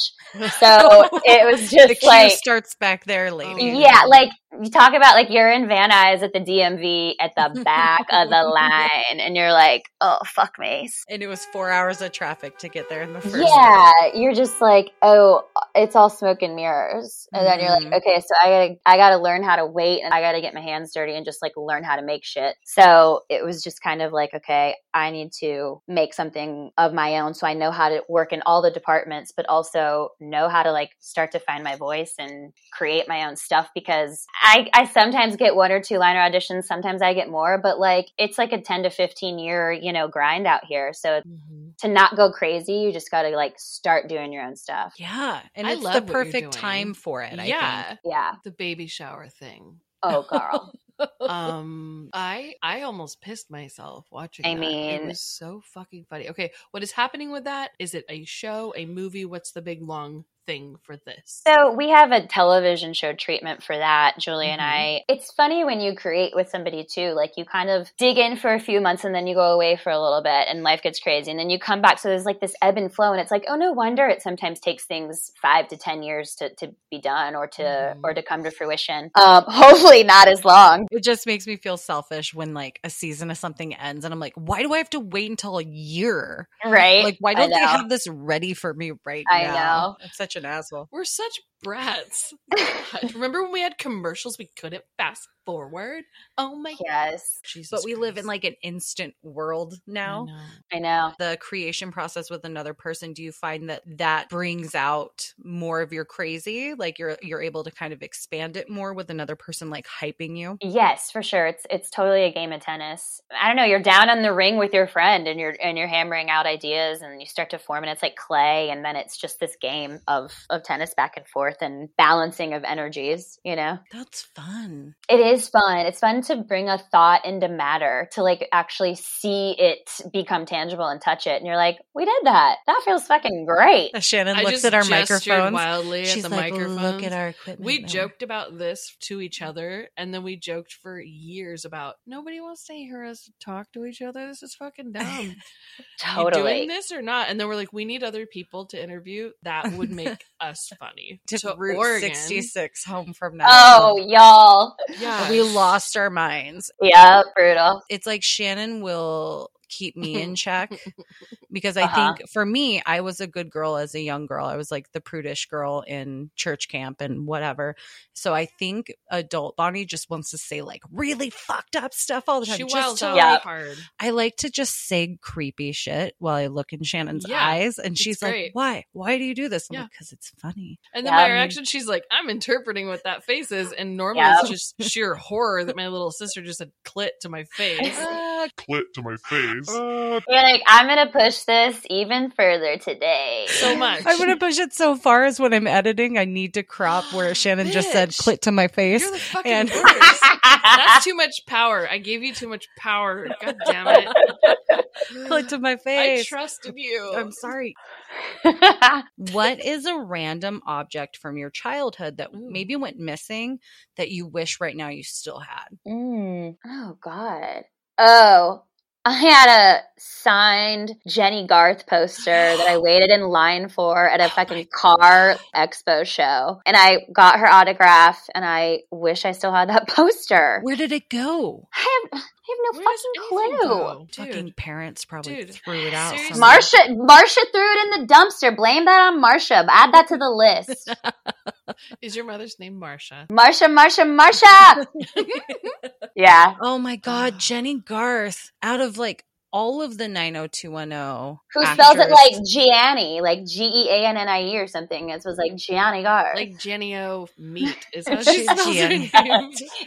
So it was the just queue like starts back there, lady. Yeah, like you talk about like you're in Van Nuys at the DMV at the back of the line, and you're like, oh fuck me. And it was four hours of traffic to get there in the first. Yeah, you're just like, oh, it's all smoke and mirrors, and then you're like, mm-hmm. okay, so I gotta, I gotta learn how to wait, and I gotta get my hands dirty, and just like learn how to make shit. So it was just kind of like, okay, I need to make something of my own, so I know how to work in all the departments, but also know how to like start to find my voice and create my own stuff because I, I sometimes get one or two liner auditions, sometimes I get more, but like it's like a 10 to 15 year, you know, grind out here. So mm-hmm. to not go crazy, you just got to like start doing your own stuff. Yeah. And I it's love the perfect time for it. I yeah. think. Yeah. The baby shower thing. Oh, girl. um i i almost pissed myself watching I that. it mean- was so fucking funny. Okay what is happening with that? Is it a show a movie? What's the big long thing for this So we have a television show treatment for that, Julie and Mhm. I. It's funny when you create with somebody too, like you kind of dig in for a few months and then you go away for a little bit and life gets crazy and then you come back. So there's like this ebb and flow and it's like, oh no wonder it sometimes takes things five to ten years to, to be done or to Mhm. or to come to fruition. Um hopefully not as long. It just makes me feel selfish when like a season of something ends and I'm like, why do I have to wait until a year? Right. Like, why I don't they have this ready for me right I now? know. I'm such an asshole. we're such brats God, remember when we had commercials we couldn't fast forward oh my Yes. Jesus But we live in like an instant world I now. know. I know. The creation process with another person, do you find that that brings out more of your crazy? Like you're you're able to kind of expand it more with another person like hyping you? Yes, for sure. It's it's totally a game of tennis. I don't know, you're down on the ring with your friend and you're and you're hammering out ideas and you start to form and it's like clay and then it's just this game of of tennis back and forth and balancing of energies, you know. That's fun. It is fun. It's fun to bring a thought into matter, to like actually see it become tangible and touch it and you're like, "We did that. That feels fucking great." As Shannon I looks just at our gestured microphones. wildly She's at the like, microphones look at our equipment. we now." joked about this to each other and then we joked for years about nobody wants to hear us talk to each other this is fucking dumb you Totally. doing this or not and then we're like we need other people to interview that would make us funny to, to Route Oregon. 66 home from now. Oh, y'all. yeah we lost our minds. Yeah, brutal. It's like Shannon will keep me in check because I Uh-huh. think for me, I was a good girl as a young girl. I was like the prudish girl in church camp and whatever. So I think adult Bonnie just wants to say like really fucked up stuff all the time. she just to, Yeah. hard I like to just say creepy shit while I look in Shannon's Yeah, eyes, and she's like, "Why? Why do you do this?" I'm Yeah. like, "Because it's funny." and then Yeah. my reaction she's like i'm interpreting what that face is and normally it's just sheer horror that my little sister just said clit to my face clit to my face. Uh, You're like, I'm gonna push this even further today. So much. I'm gonna push it so far as when I'm editing, I need to crop where Shannon just said Bitch. "clit to my face." You're the fucking and- worst. That's too much power. I gave you too much power. God damn it. clit to my face. I face. trusted you. I'm sorry. What is a random object from your childhood that Ooh. maybe went missing that you wish right now you still had? Mm. Oh God. Oh, I had a signed Jennie Garth poster that I waited in line for at a oh fucking car expo show, and I got her autograph. And I wish I still had that poster. Where did it go? I have, I have no Where fucking clue. go? Fucking parents probably Dude, threw it out. seriously. somewhere. Marsha, Marsha threw it in the dumpster. Blame that on Marsha. Add that to the list. Is your mother's name Marsha? Marsha, Marsha, Marsha. yeah. Oh my god, Jennie Garth out of like all of the 90210 Who spells it like Gianni, like G E A N N I E or something? It was like Gianni Garth. Like Jennie-O Meat is how She's she spells her name.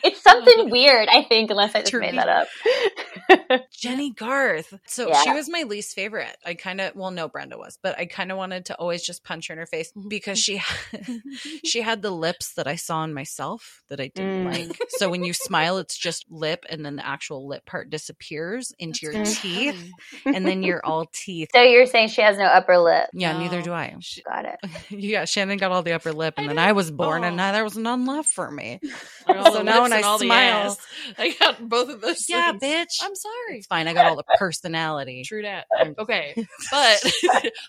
it's something weird, I think, unless I just Turkey. made that up. Jennie Garth. So Yeah. she was my least favorite. I kind of well, no, Brenda was, but I kind of wanted to always just punch her in her face because she she had the lips that I saw in myself that I didn't Mm. like. So when you smile, it's just lip, and then the actual lip part disappears into your That's teeth, and then you're all teeth. so you're saying she has no upper lip? Yeah, No. neither oh, do I. She- Got it. yeah, Shannon got all the upper lip, and I then I was born, and oh. now there was none left for me. So now when I and all the smile- I got both of those. Yeah, things. bitch. I'm sorry. It's fine. I got all the personality. True that. Okay, but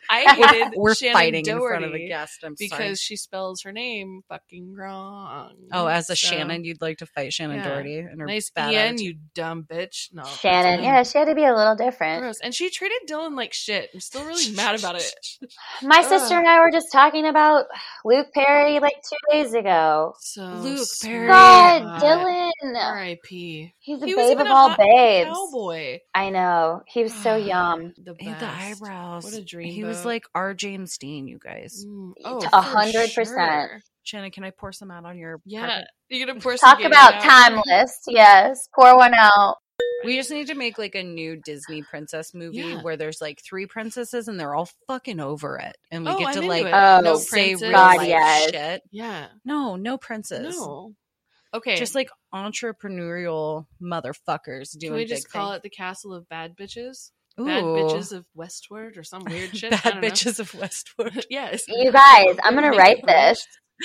I hated We're Shannen fighting Doherty in front of a guest. I'm because sorry. she spells her name fucking wrong. Oh, as a So, Shannon, you'd like to fight Shannen Yeah. Doherty and her nice bad Ian, you dumb bitch. No, Shannon. Yeah, she had to be a little different. Gross. And she treated Dylan like shit. I'm still really mad about it. My Ugh. sister and I were just talking about Luke Perry like two days ago. So Luke. Perry. God, Dylan. R.I.P. He's a He babe of a all babes. Cowboy. I know. He was so young. The He had the eyebrows. What a dream. He was like our James Dean, you guys. Mm, oh, A hundred percent. sure. Shannon, can I pour some out on your Yeah, carpet? you're gonna pour Talk Gatorade about out? timeless. Yes. Pour one out. We just need to make like a new Disney princess movie Yeah. where there's like three princesses and they're all fucking over it, and we Oh, get I'm to like. Oh, no say princess. real God, life yes. shit. Yeah, No, no princess. no. Okay, Just like entrepreneurial motherfuckers doing can we big just call things. it the Castle of Bad Bitches? Ooh. Bad Bitches of Westward or some weird shit. I Bad don't know. bitches of Westward. yes. You guys, I'm going to write it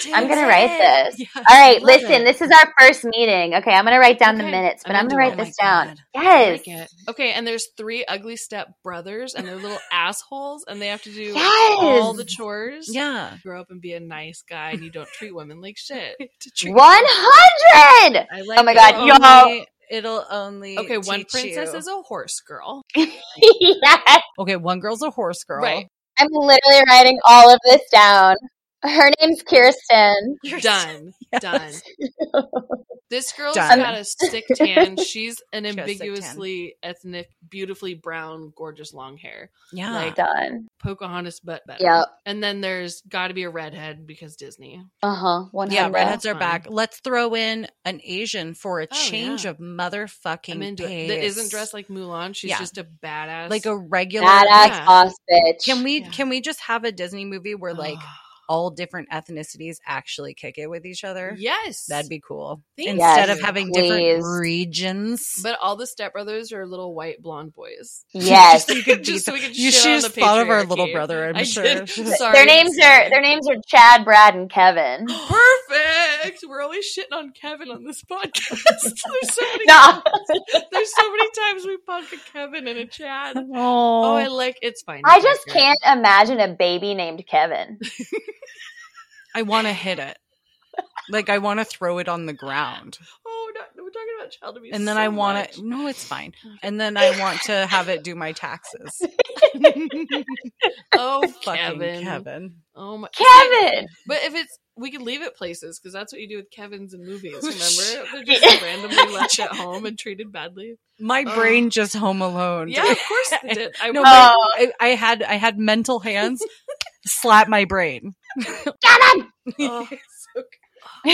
right. I'm going to write this. Yes, All right, listen, it. this is our first meeting. Okay, I'm going to write down the minutes, but I'm I'm, going to it. write Oh this my down. God. Yes. Like it. Okay, and there's three ugly step brothers, and they're little assholes, and they have to do Yes. all the chores. Yeah. grow up and be a nice guy, and you don't treat women like shit. 100! Like Oh my. God, It'll y'all- it'll only Okay, one princess you. is a horse girl. yes. okay. One girl's a horse girl. Right. I'm literally writing all of this down. Her name's Kirsten. Done. Yes. Done. This girl's Done. got a sick tan. She's an She has sick tan. ambiguously ethnic, beautifully brown, gorgeous long hair. Yeah. Like- Done. Pocahontas, but better. Yep. And then there's got to be a redhead because Disney. Uh huh. 100. yeah, redheads are back. Let's throw in an Asian for a Oh, change yeah. of motherfucking I'm into pace. it. That isn't dressed like Mulan. She's Yeah. just a badass. like a regular. Badass Yeah. boss bitch. Can we Yeah. can we just have a Disney movie where like all different ethnicities actually kick it with each other? yes, That'd be cool. Thank Instead you. of having Please. different regions. But all the stepbrothers are little white blonde boys. Yes. you could Just so we beat could them. you should on have the thought of our little brother. I'm I sure. did. Sorry. their names are their names are Chad, Brad, and Kevin. perfect. We're always shitting on Kevin on this podcast. there's so many. No. There's so many times we punk a Kevin and a Chad. Oh, Oh, I like it's fine. I It's just accurate. can't imagine a baby named Kevin. I want to hit it. Like I want to throw it on the ground, Oh, no, we're talking about child abuse. and then so I want much. to. No, it's fine. And then I want to have it do my taxes. Oh, Fucking Kevin. Kevin. Oh my Kevin. But if it's we can leave it places because that's what you do with Kevin's in movies. Oh, Remember, they're just randomly left at home and treated badly. My Oh. brain just home alone. Yeah, of course they did. I No, Oh. I, I had I had mental hands slap my brain. Kevin. Oh.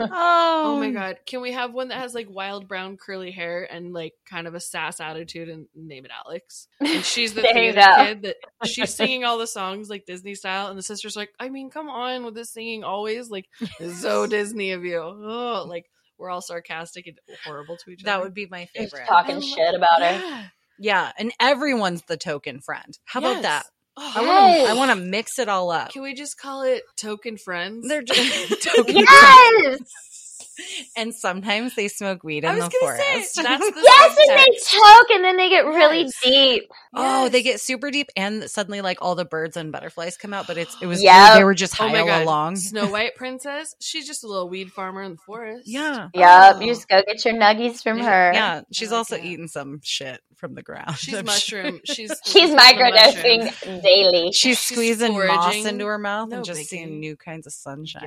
oh, Oh my god. Can we have one that has like wild brown curly hair and like kind of a sass attitude and name it Alex? And she's the There you theater go. kid that she's singing all the songs like Disney style and the sister's like, I mean, come on with this singing always like so Disney of you. Oh, like we're all sarcastic and horrible to each other. That would be my Just favorite. talking shit about her. Yeah. Yeah, and everyone's the token friend. How about that? Oh, I want to. I want to mix it all up. Can we just call it token friends? They're just token Yes. and sometimes they smoke weed I in was the forest. say that's the Yes, and they choke and then they get really Yes. deep. Oh, they get super deep, and suddenly, like all the birds and butterflies come out. But it's it was Yep. they were just Oh high my all along. Snow White princess. She's just a little weed farmer in the forest. Yeah, Yup, Oh. you just go get your nuggies from Yeah. her. yeah. She's like also that. eating some shit from the ground. She's I'm mushroom. sure. She's She's the mushroom. microdosing daily. She's She's squeezing moss foraging. into her mouth No and just biggie. seeing new kinds of sunshine.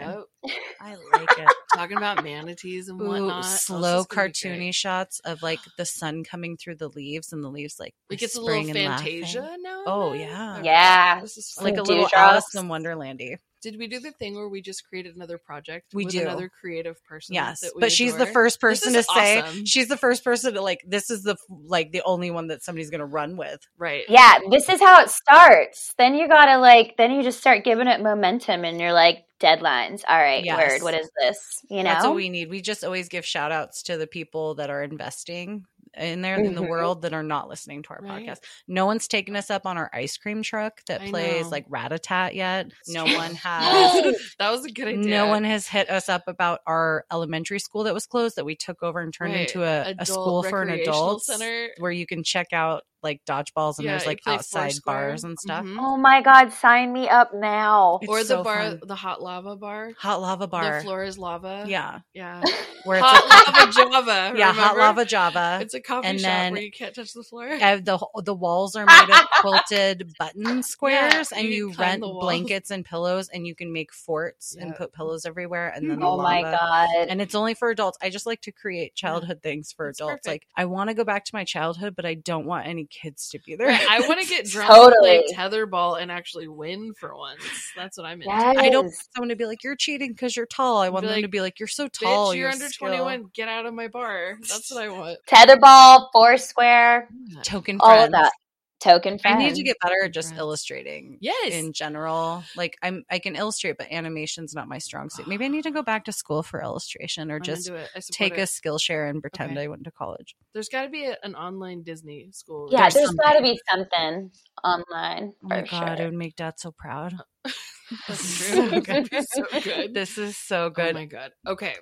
Yep. I like it. Talking about manatees and whatnot. Oh, slow this is gonna be cartoony shots of like the sun coming through the leaves and the leaves like Like it's a little whispering and laughing. Fantasia now. Oh, yeah. Yeah. This is like a little dewdrops. Alice in Wonderlandy. Did we do the thing where we just created another project? We with do. another creative person. Yes, that we but she's the first person to is say awesome. she's the first person to like this is the like the only one that somebody's gonna run with. right. Yeah, this is how it starts. Then you gotta like, then you just start giving it momentum, and you're like, deadlines. All right, Yes. word. What is this? You know, That's what we need. We just always give shout outs to the people that are investing in there in the mm-hmm. world that are not listening to our Right. podcast. No one's taken us up on our ice cream truck that I plays know. like rat-a-tat yet. It's No true. one has that was a good idea. No one has hit us up about our elementary school that was closed that we took over and turned Right. into a, a school for an adult center. where you can check out like dodgeballs and Yeah, there's like outside bars and stuff. Mhm. Oh my god, sign me up now. It's or the so bar, fun. the hot lava bar. Hot lava bar. The floor is lava. Yeah. yeah. Where it's hot like, lava Java. yeah, hot lava Java. It's a coffee and shop then- where you can't touch the floor. The the walls are made of quilted button squares, and you you rent blankets and pillows, and you can make forts and put pillows everywhere, and then the Oh my god. And it's only for adults. I just like to create childhood things for It's adults. perfect. Like I want to go back to my childhood, but I don't want any kids to be there. Right, I want to get drunk, and Totally. play tetherball, and actually win for once. That's what I'm into. Yes. I don't want someone to be like, "You're cheating because you're tall." I want Be them like, to be like, "You're so tall. Bitch, you're your under skill." 21. Get out of my bar. That's what I want. Tetherball, Foursquare, Token all friends. of that. Token I need to get better at just Friends. illustrating. Yes. in general, like I'm, I can illustrate, but animation's not my strong suit. Maybe I need to go back to school for illustration, or I'm just into it. I support take it. a Skillshare and pretend Okay. I went to college. There's got to be a, an online Disney school. yeah, There's there's got to be something online Oh my for god, it would make Dad so proud. That's This is true. so good. This is so Oh good. my god. Okay.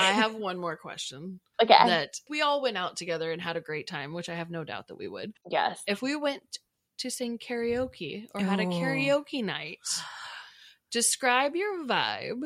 I have one more question. Okay. That we all went out together and had a great time, which I have no doubt that we would. yes. If we went to sing karaoke or had a karaoke night, describe your vibe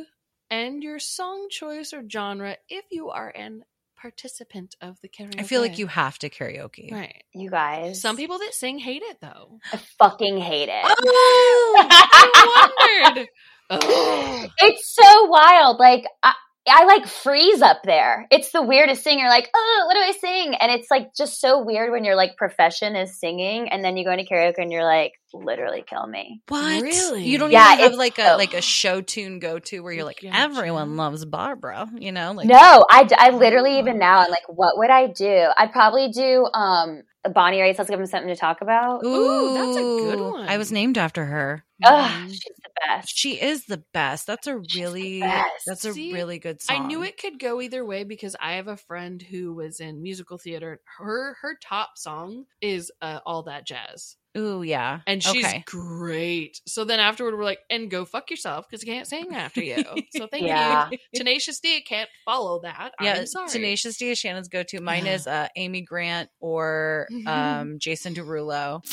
and your song choice or genre if you are an participant of the karaoke. I feel like you have to karaoke. Right. You guys. Some people that sing hate it though. I fucking hate it. Oh, I wondered. Oh. It's so wild. Like I, I like freeze up there. It's the weirdest thing. You're like, oh, what do I sing? And it's like just so weird when your like profession is singing, and then you go into karaoke and you're like, literally kill me. What? Really? You don't Yeah, even have like a so- like a show tune go to where you're like Gotcha. everyone loves Barbara. You know, like no, I literally even now I'm like, what would I do? I'd probably do um Bonnie Raitt. Let's give him something to talk about. Ooh, that's a good one. I was named after her. Ugh, she's the best. She is the best. That's a really that's a See, really good song. I knew it could go either way because I have a friend who was in musical theater. Her her top song is uh, all that jazz, Ooh, yeah. and she's Okay. great. So then afterward, we're like, and go fuck yourself because I can't sing after you. So thank Yeah. you. Tenacious D can't follow that. Yeah, I'm sorry. Tenacious D is Shannon's go to. Mine is uh, Amy Grant or Mhm. um, Jason Derulo.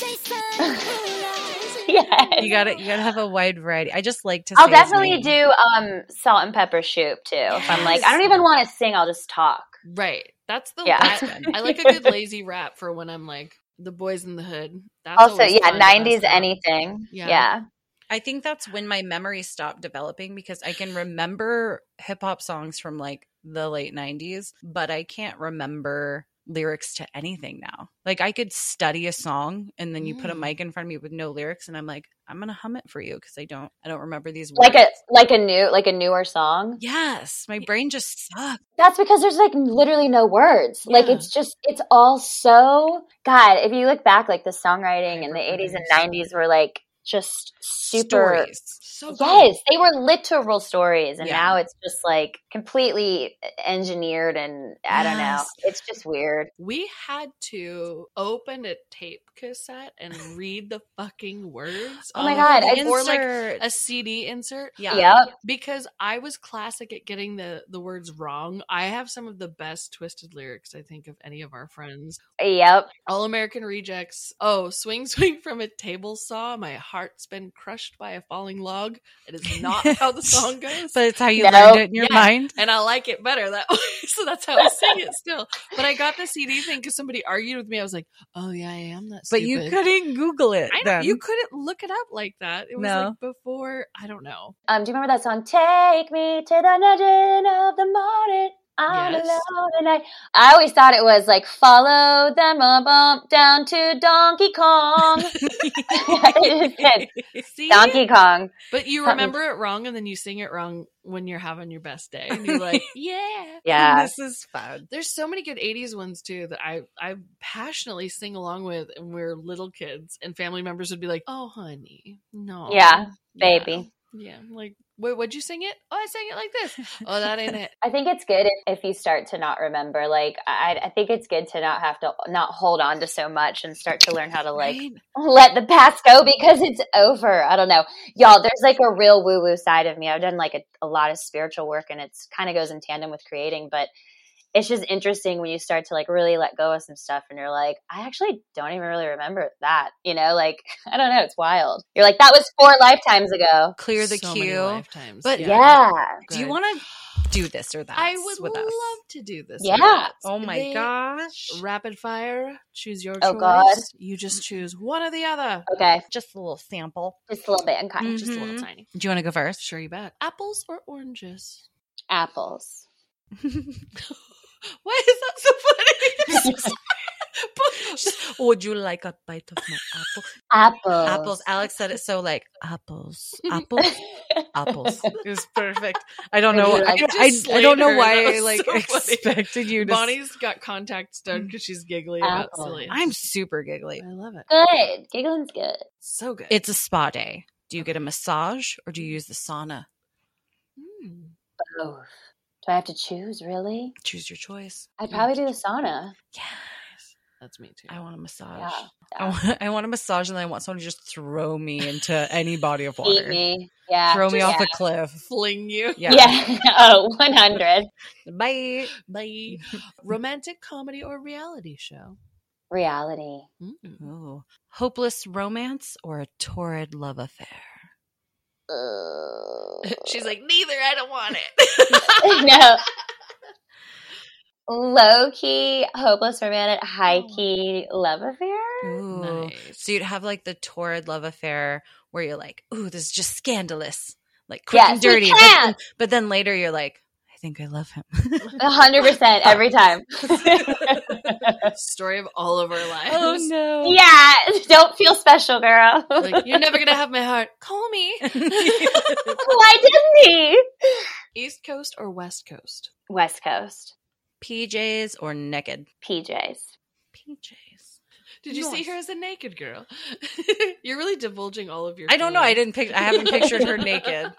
yes. You got to You got to have a wide variety. I just like to. I'll say his definitely do um Salt-N-Pepa Shoop too. If I'm like, I don't even want to sing, I'll just talk. Right. That's the Yeah. I, I like a good lazy rap for when I'm like the boys in the hood. That's also, yeah, fun to bust nineties anything. Yeah. Yeah. I think that's when my memory stopped developing because I can remember hip hop songs from like the late 90s, but I can't remember lyrics to anything now. Like I could study a song and then you put a Mm. mic in front of me with no lyrics and I'm like, I'm gonna hum it for you because I don't I don't remember these words. like a like a new like a newer song. Yes, my brain just sucks. That's because there's like literally no words. Like it's just it's all so God. If you look back, like the songwriting in the '80s and '90s were like just super. Stories. So. Yes, they were literal stories, and Yeah. now it's just like completely eh, engineered, and I don't know. It's just weird. We had to open a tape cassette and read the fucking words. Oh my God, the- I- or like Insert. a CD insert. yeah. Yep. because I was classic at getting the the words wrong. I have some of the best twisted lyrics I think of any of our friends. Yep. All American Rejects. Oh, swing swing from a table saw. My heart's been crushed by a falling log. It is not how the song goes. But it's how you No. learned it in your Yeah. mind. and I like it better that way. So that's how I sing it still. But I got the CD thing because somebody argued with me. I was like, "Oh yeah, I am that." But you couldn't Google it. I know you couldn't look it up like that. It was No. like before. I don't know. Um, do you remember that song? Take me to the legend of the morning. I'm Yes. alone tonight. I I always thought it was like follow them a bump down to Donkey Kong. Donkey Kong. but you Something- remember it wrong, and then you sing it wrong when you're having your best day, and you're like, "Yeah." Yeah. this is fun. There's so many good '80s ones too that I I passionately sing along with, and we're little kids, and family members would be like, "Oh, honey, no, Yeah, Yeah. baby. yeah." I'm like, wait, what'd you sing it? Oh, I sang it like this. Oh, that ain't it. I think it's good if, if you start to not remember. Like, I, I think it's good to not have to not hold on to so much and start to learn how to like Right? let the past go because it's over. I don't know. Y'all, there's like a real woo woo side of me. I've done like a, a lot of spiritual work and it's kind of goes in tandem with creating, but it's just interesting when you start to like really let go of some stuff and you're like, I actually don't even really remember that. You know, like, I don't know. It's wild. You're like, that was four lifetimes ago. Clear the So queue. lifetimes. But- Yeah. Do you want to do this or that? I would with love to do this. Yeah. Oh my They- gosh! Rapid fire. Choose your Oh, choice. God. You just choose one or the other. Okay. Just a little sample. Just a little bit. Okay. Mm. Just a little Mhm. tiny. Do you want to go first? Sure, you bet. Apples or oranges? Apples. Why is that so funny? Would you like a bite of my apple? Apples. Apples. Alex said it so like apples, apples, apples. It was perfect. I don't know. Would I, like- I, I don't know why I like so expected you to. Bonnie's got contacts done because she's giggly about silly. I'm super giggly. I love it. Good. Giggling's good. So good. It's a spa day. Do you get a massage or do you use the sauna? Mm. Both. Do I have to choose, really? Choose your choice. I'd probably do the sauna. Yes. That's me too. I want a massage. Yeah. I want, I want a massage and then I want someone to just throw me into any body of water. Eat water. me. Yeah. Throw me off a cliff. Fling you. Yeah. Yeah. oh, 100. Bye. Bye. Romantic comedy or reality show? Reality. Mm. Ooh. Hopeless romance or a torrid love affair? Ugh. She's like, neither. I don't want it. no. Low key, hopeless romantic, high key love affair. Ooh. Nice. So you'd have like the torrid love affair where you're like, ooh, this is just scandalous, like quick Yes, and dirty. But then, but then later you're like, I think I love him. A hundred percent every time. Story of all of our oh, lives. oh no. yeah, don't feel special, girl. Like, you're never gonna have my heart. Call me. Why didn't he? East Coast or West Coast? West Coast, PJs or naked? PJs. PJs. Did you see her as a naked girl? you're really divulging all of your. I don't know. I didn't pic- I haven't pictured her naked.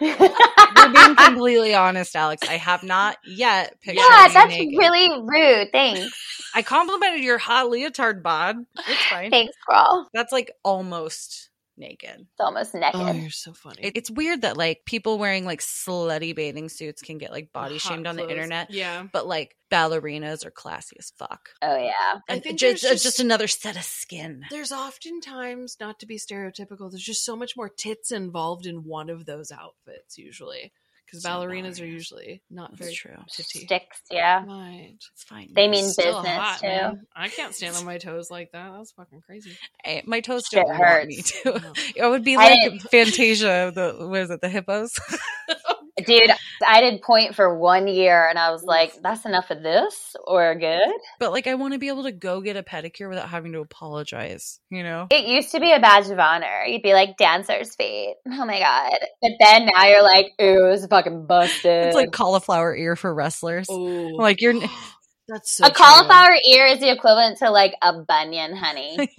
We're being completely honest, Alex. I have not yet pictured yeah, that's naked. really rude. Thanks. I complimented your hot leotard bod. It's fine. Thanks, girl. That's like almost naked. It's almost naked. Oh, you're so funny. It, it's weird that like people wearing like slutty bathing suits can get like body Hot shamed on the internet, Yeah. but like ballerinas are classy as fuck. oh yeah. I And think just, it's just just- another set of skin. There's oftentimes, not to be stereotypical, there's just so much more tits involved in one of those outfits usually. Because So ballerinas are usually not That's very true. titty. Sticks. Yeah. Right. It's fine. They mean Still business hot, too. man. I can't stand on my toes like that. That's fucking crazy. I- my toes Shit don't want me to. No. I would be like didn't- Fantasia. The what is it? The hippos. Dude, I did point for one year and I was like, that's enough of this or good. But like, I want to be able to go get a pedicure without having to apologize, you know? It used to be a badge of honor. You'd be like, dancer's feet. Oh my God. But then now you're like, ooh, it's fucking busted. It's like cauliflower ear for wrestlers. Oh, Like, you're. that's so a cauliflower ear is the equivalent to like a bunion, honey.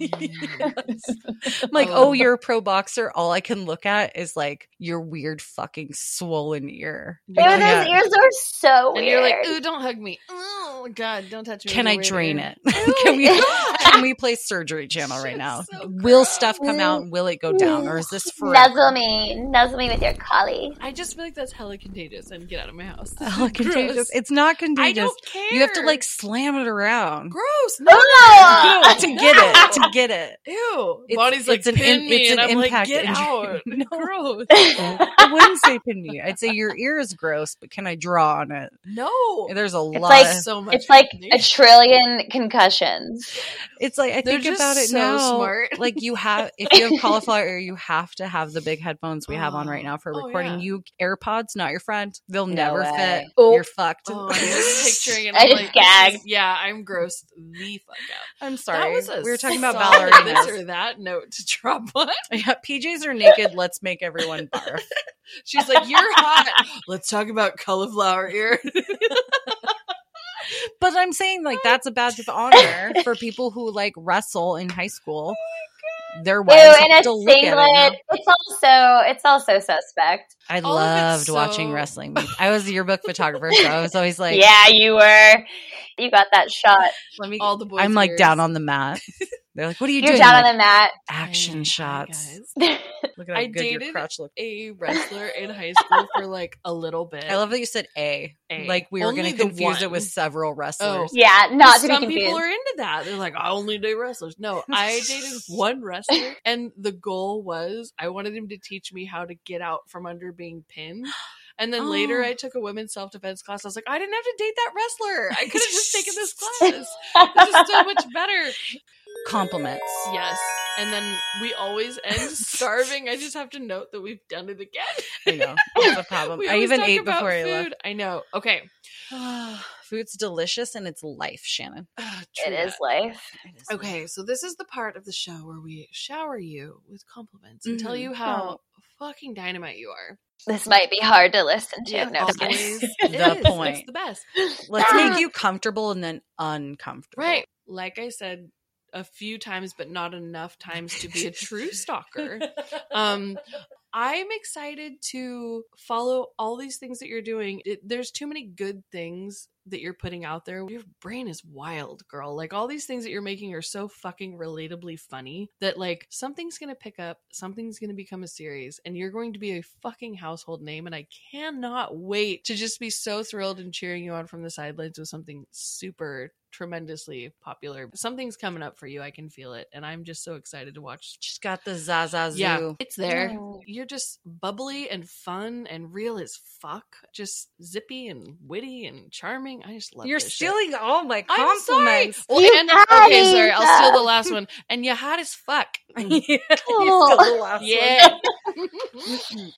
I'm like, oh. oh, you're a pro boxer. All I can look at is like your weird fucking swollen ear. Ew, Looking those at- ears are so And weird. you're like, ooh, don't hug me. Oh God, don't touch me. Can I drain ear." it? can we can we play surgery channel right now? so will stuff come out? Will it go down, or is this forever? Nuzzle me. Nuzzle me with your collie. I just feel like that's hella contagious and get out of my house. Hella contagious. It's not contagious. I contagious. don't care. You have to like slam it around gross. No. Oh! to get it. To get it. Ew. It's- Bonnie's like it's an pin in- me, it's and I'm like, get injury. out. No. Gross. I wouldn't say pin me. I'd say your ear is gross, but can I draw on it? No. There's a It's lot. like- so much. It's like a trillion concussions. It's like I They're think just about it so now. smart. Like you have, if you have cauliflower ear, you have to have the big headphones we have on right oh. now for Oh, recording. yeah. You AirPods, not your friend. They'll No never way. fit. Oh. You're fucked. Oh, I'm just picturing it. I I'm just like, this gagged. is- yeah, I'm grossed the fuck out. I'm That sorry. was a we were talking about solid this ballerinas. or that note to drop on. Yeah, PJs are naked. Let's make everyone barf. She's like, "You're hot." Let's talk about cauliflower ear. But I'm saying like that's a badge of honor for people who like wrestle in high school. Oh Their Ew, wives in have a to look at it singlet. It's also it's also suspect. I All of it's loved watching wrestling. I was a yearbook photographer, so I was always like, yeah, you were. You got that shot. let me. All the boys' I'm like ears. down on the mat. They're like, "What are you doing? You're doing?" down I'm on the mat. Action oh Hi, shots. Look at how I good your dated crotch look. a wrestler in high school for like a little bit. I love that you said A. A. Like we were Only going to the confuse it with several oh. wrestlers. yeah, not to be Some confused. people are into that. They're like, I only date wrestlers. No, I dated one wrestler, and the goal was I wanted him to teach me how to get out from under being pinned. And then later, Oh. I took a women's self defense class. I was like, I didn't have to date that wrestler. I could have just taken this class. This is so much better. Compliments. Yes. And then we always end starving. I just have to note that we've done it again. I know. That's a problem. I even ate about before I food. left. I know. Okay. Food's delicious and it's life, Shannon. Ugh, It true is that. life. Okay, so this is the part of the show where we shower you with compliments and tell Mhm. you how fucking dynamite you are. This might be hard to listen to. Yeah, no, always. The It is. point. It's the best. Let's make you comfortable and then uncomfortable. Right. Like I said a few times, but not enough times to be a true stalker. Um, I'm excited to follow all these things that you're doing. It, there's too many good things that you're putting out there. Your brain is wild, girl. Like all these things that you're making are so fucking relatably funny that like something's going to pick up, something's going to become a series, and you're going to be a fucking household name. And I cannot wait to just be so thrilled and cheering you on from the sidelines with something super tremendously popular. Something's coming up for you. I can feel it. And I'm just so excited to watch She's got the Zaza Zoo. yeah, it's there. Mm. You're just bubbly and fun and real as fuck. Just zippy and witty and charming. I just love. You're this shit. stealing all my I'm sorry. compliments. Well, You and, okay, sorry. I'll steal the last one. And you're hot as fuck. Yeah, you Oh. stole the last one. Yeah.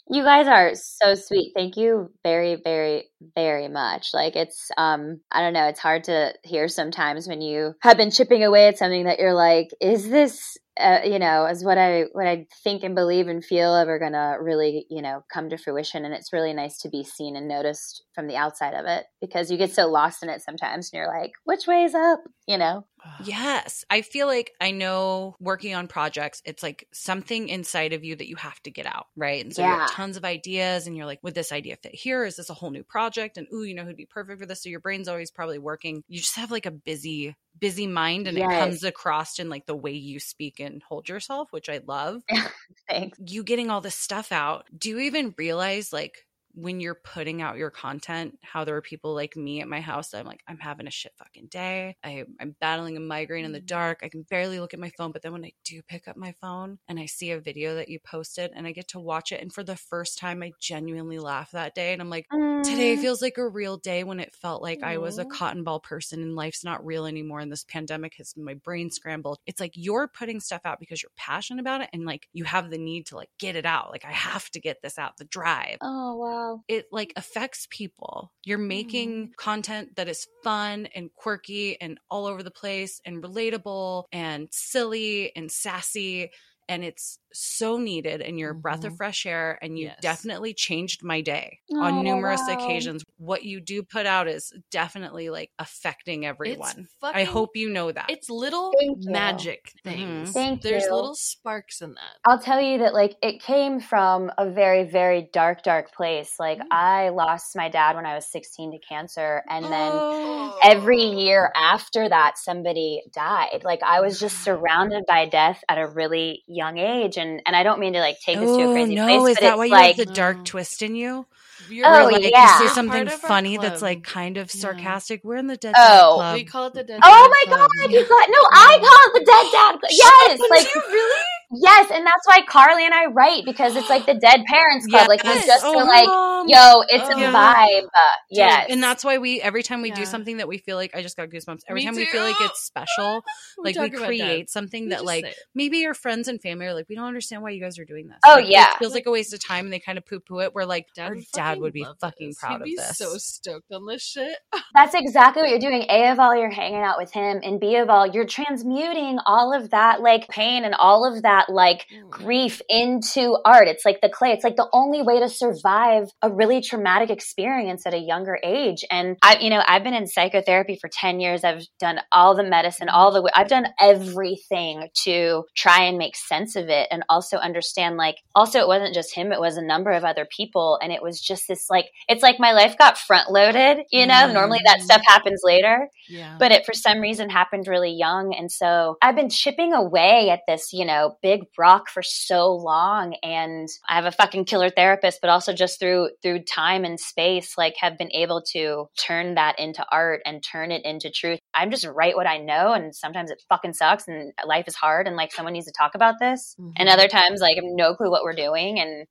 You guys are so sweet. Thank you very, very, very much. Like it's um I don't know, it's hard to hear sometimes when you have been chipping away at something that you're like, is this uh, you know, is what I what I think and believe and feel ever gonna really, you know, come to fruition. And it's really nice to be seen and noticed from the outside of it because you get so lost in it sometimes and you're like, which way is up? You know? Yes. I feel like I know working on projects, it's like something inside of you that you have to get out, right? And so you have tons of ideas and you're like, would this idea fit here? Is this a whole new project? And ooh, you know who'd be perfect for this? So your brain's always probably working. You just have like a busy, busy mind and it comes across in like the way you speak and hold yourself, which I love. Thanks. you getting all this stuff out, do you even realize like when you're putting out your content, how there are people like me at my house that I'm like, I'm having a shit fucking day. I, I'm battling a migraine in the dark. I can barely look at my phone. But then when I do pick up my phone and I see a video that you posted and I get to watch it, and for the first time, I genuinely laugh that day. And I'm like, Today Mm. feels like a real day when it felt like I was a cotton ball person and life's not real anymore. And this pandemic has my brain scrambled. It's like you're putting stuff out because you're passionate about it and like you have the need to like get it out. Like I have to get this out, the drive. Oh wow. It like affects people. You're making mm-hmm. content that is fun and quirky and all over the place and relatable and silly and sassy. And it's so needed and you're a breath of Mhm. fresh air and you Yes. definitely changed my day Oh, on numerous wow. occasions. What you do put out is definitely like affecting everyone. I hope you know that. It's little Thank you. magic Mhm. things. Thank There's you. little sparks in that. I'll tell you that like it came from a very very dark dark place. Like Mm. I lost my dad when I was 16 to cancer and then Oh. every year after that somebody died. Like I was just surrounded by death at a really young age and and I don't mean to like take this to a Oh, crazy no, place is but that it's why you like have the dark No. twist in you? You're Oh, like yeah. you You're say something part of our funny that's like kind of Yeah. sarcastic. We're in the Dead Oh. Dad Club. we call it the dead. Oh Dad my Club. god, you got no, I call it the dead dad. Club. Yes, like you really? Yes, and that's why Carly and I write because it's like the dead parents club. Like we just Oh, are like, mom. yo, it's Oh. a Yeah. vibe. Uh, yes, And that's why we every time we Yeah. do something that we feel like I just got goosebumps. Every Me time we feel like it's special, like we create that. something We that like say maybe your friends and family are like, we don't understand why you guys are doing this. Oh, Like, yeah. it feels like a waste of time, and they kind of poo poo it. We're like, our dad would be fucking this. proud He'd of be this. So stoked on this shit. That's exactly what you're doing. A of all, you're hanging out with him, and B of all, you're transmuting all of that like pain and all of that like mm. grief into art. It's like the clay. It's like the only way to survive a really traumatic experience at a younger age. And I, you know, I've been in psychotherapy for 10 years. I've done all the medicine, all the, I've done everything to try and make sense of it and also understand like, also it wasn't just him, it was a number of other people. And it was just this like, it's like my life got front loaded, you know, normally that mm. stuff happens later Yeah. but it for some reason happened really young and so i've been chipping away at this you know big rock for so long and i have a fucking killer therapist but also just through through time and space like have been able to turn that into art and turn it into truth. I'm just write what i know and sometimes it fucking sucks and life is hard and like someone needs to talk about this. And Mhm. other times like i have no clue what we're doing and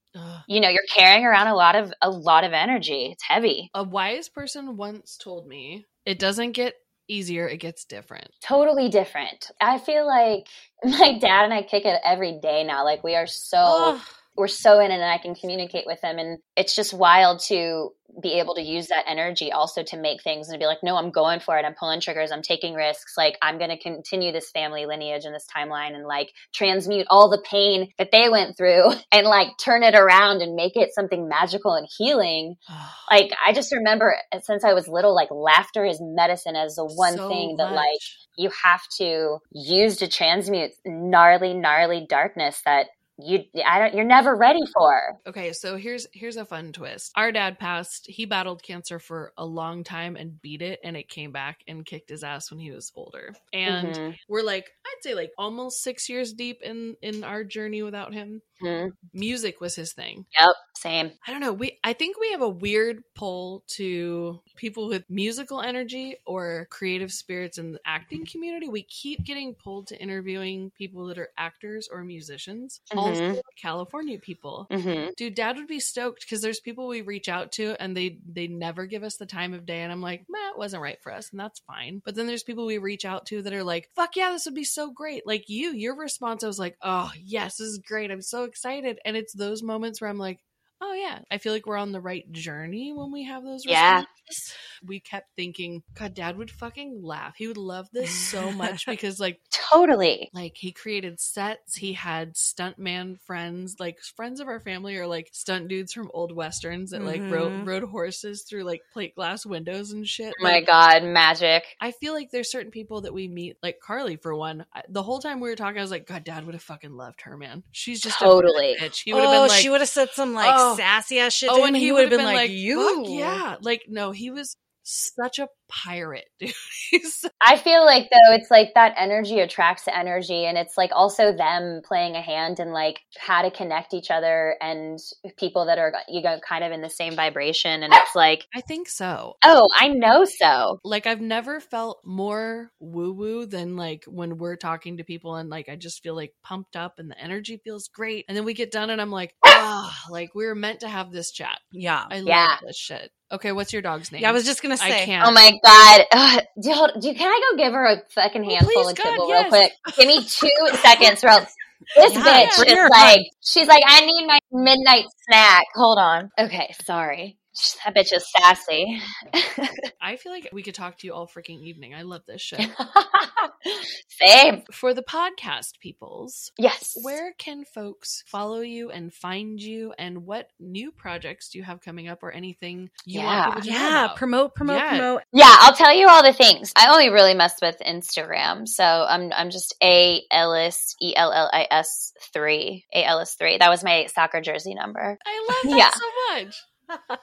you know you're carrying around a lot of a lot of energy. It's heavy. A wise person once told me it doesn't get easier, it gets different. totally different. I feel like my dad and I kick it every day now. Like we are so Ugh. We're so in it and I can communicate with them. and it's just wild to be able to use that energy also to make things and to be like, no, I'm going for it. I'm pulling triggers. I'm taking risks. Like I'm going to continue this family lineage and this timeline and like transmute all the pain that they went through and like turn it around and make it something magical and healing. Like I just remember since I was little, like laughter is medicine as the one So thing that like you have to use to transmute gnarly, gnarly darkness that you I don't you're never ready for. Okay, so here's here's a fun twist. Our dad passed. He battled cancer for a long time and beat it, and it came back and kicked his ass when he was older. And Mhm. we're like, I'd say like almost six years deep in in our journey without him. Mhm. Music was his thing. Yep, same. I don't know. We I think we have a weird pull to people with musical energy or creative spirits in the acting community. We keep getting pulled to interviewing people that are actors or musicians. Also California people. hmm Dude, dad would be stoked because there's people we reach out to and they they never give us the time of day and I'm like, "Nah, it wasn't right for us." And that's fine. But then there's people we reach out to that are like, "Fuck yeah, this would be so great." Like you, your response I was like, "Oh, yes, this is great. I'm so excited." And it's those moments where I'm like, "Oh yeah, I feel like we're on the right journey when we have those Yeah. responses." We kept thinking, "God, dad would fucking laugh. He would love this so much because like Totally. like he created sets he had stuntman friends like friends of our family are like stunt dudes from old westerns that like rode, Mhm. rode horses through like plate glass windows and shit Oh my Like, god, magic. i feel like there's certain people that we meet like carly for one I, the whole time we were talking i was like god dad would have fucking loved her man she's just a Totally. bitch he would have oh, been like she would have said some like Oh. Sassy ass shit. oh and he, would would have been, like, you. "Fuck yeah like no he was such a pirate dude He's I feel like though it's like that energy attracts energy and it's like also them playing a hand in like how to connect each other and people that are you know kind of in the same vibration and it's like i think so oh I know so like I've never felt more woo woo than like when we're talking to people and like I just feel like pumped up and the energy feels great. And then we get done and I'm like, ah, like we were meant to have this chat. Yeah. I Yeah. love this shit. Okay, what's your dog's name? Yeah, I was just gonna say. I can't. oh my god Ugh. do, you do can I go give her a fucking handful please, of God, kibble yes. real quick give me two seconds real. else This Yeah, bitch bring is like, she's like, I need my midnight snack. Hold on. Okay, sorry. That bitch is sassy. I feel like we could talk to you all freaking evening. I love this show. Same. For the podcast peoples, Yes. where can folks follow you and find you and what new projects do you have coming up or anything you Yeah. want to Yeah, about? promote, promote, Yeah. promote. Yeah, I'll tell you all the things. I only really mess with Instagram, so I'm I'm just a Ellis E L L I S three a Ellis three. That was my soccer jersey number. I love that Yeah. so much.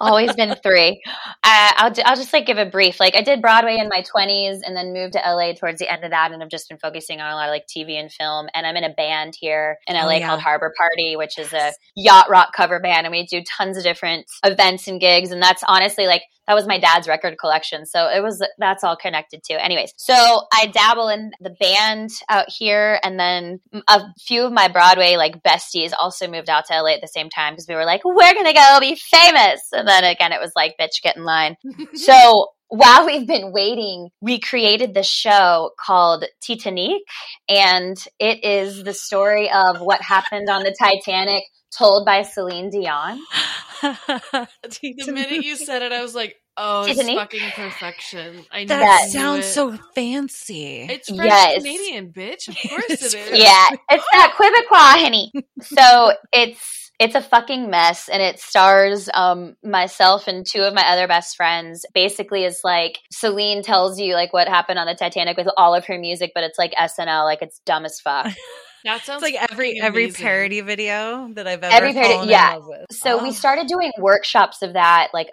Always been three. Uh, I'll I'll just like give a brief. Like I did Broadway in my 20s, and then moved to LA towards the end of that, and I've just been focusing on a lot of like TV and film. And I'm in a band here in Oh, LA yeah. called Harbor Party, which is a yacht rock cover band, and we do tons of different events and gigs. And that's honestly like that was my dad's record collection, so it was that's all connected to. Anyways, so I dabble in the band out here, and then a few of my Broadway like besties also moved out to LA at the same time because we were like, we're gonna go be famous, and then again it was like, bitch, get in line. so while we've been waiting, we created this show called Titanique, and it is the story of what happened on the Titanic, told by Celine Dion. The minute you said it, I was like, oh, it's Tiffany? fucking perfection. I that knew Yes. sounds it. so fancy. It's French Yes. Canadian, bitch. Of course It's. Yeah, it's that Quebecois, honey. So it's it's a fucking mess, and it stars um myself and two of my other best friends. Basically, it's like Celine tells you like what happened on the Titanic with all of her music, but it's like SNL, like it's dumb as fuck. That sounds It's like every fucking every amazing. parody video that I've ever Every parody- yeah. in love with. So we Oh. started doing workshops of that like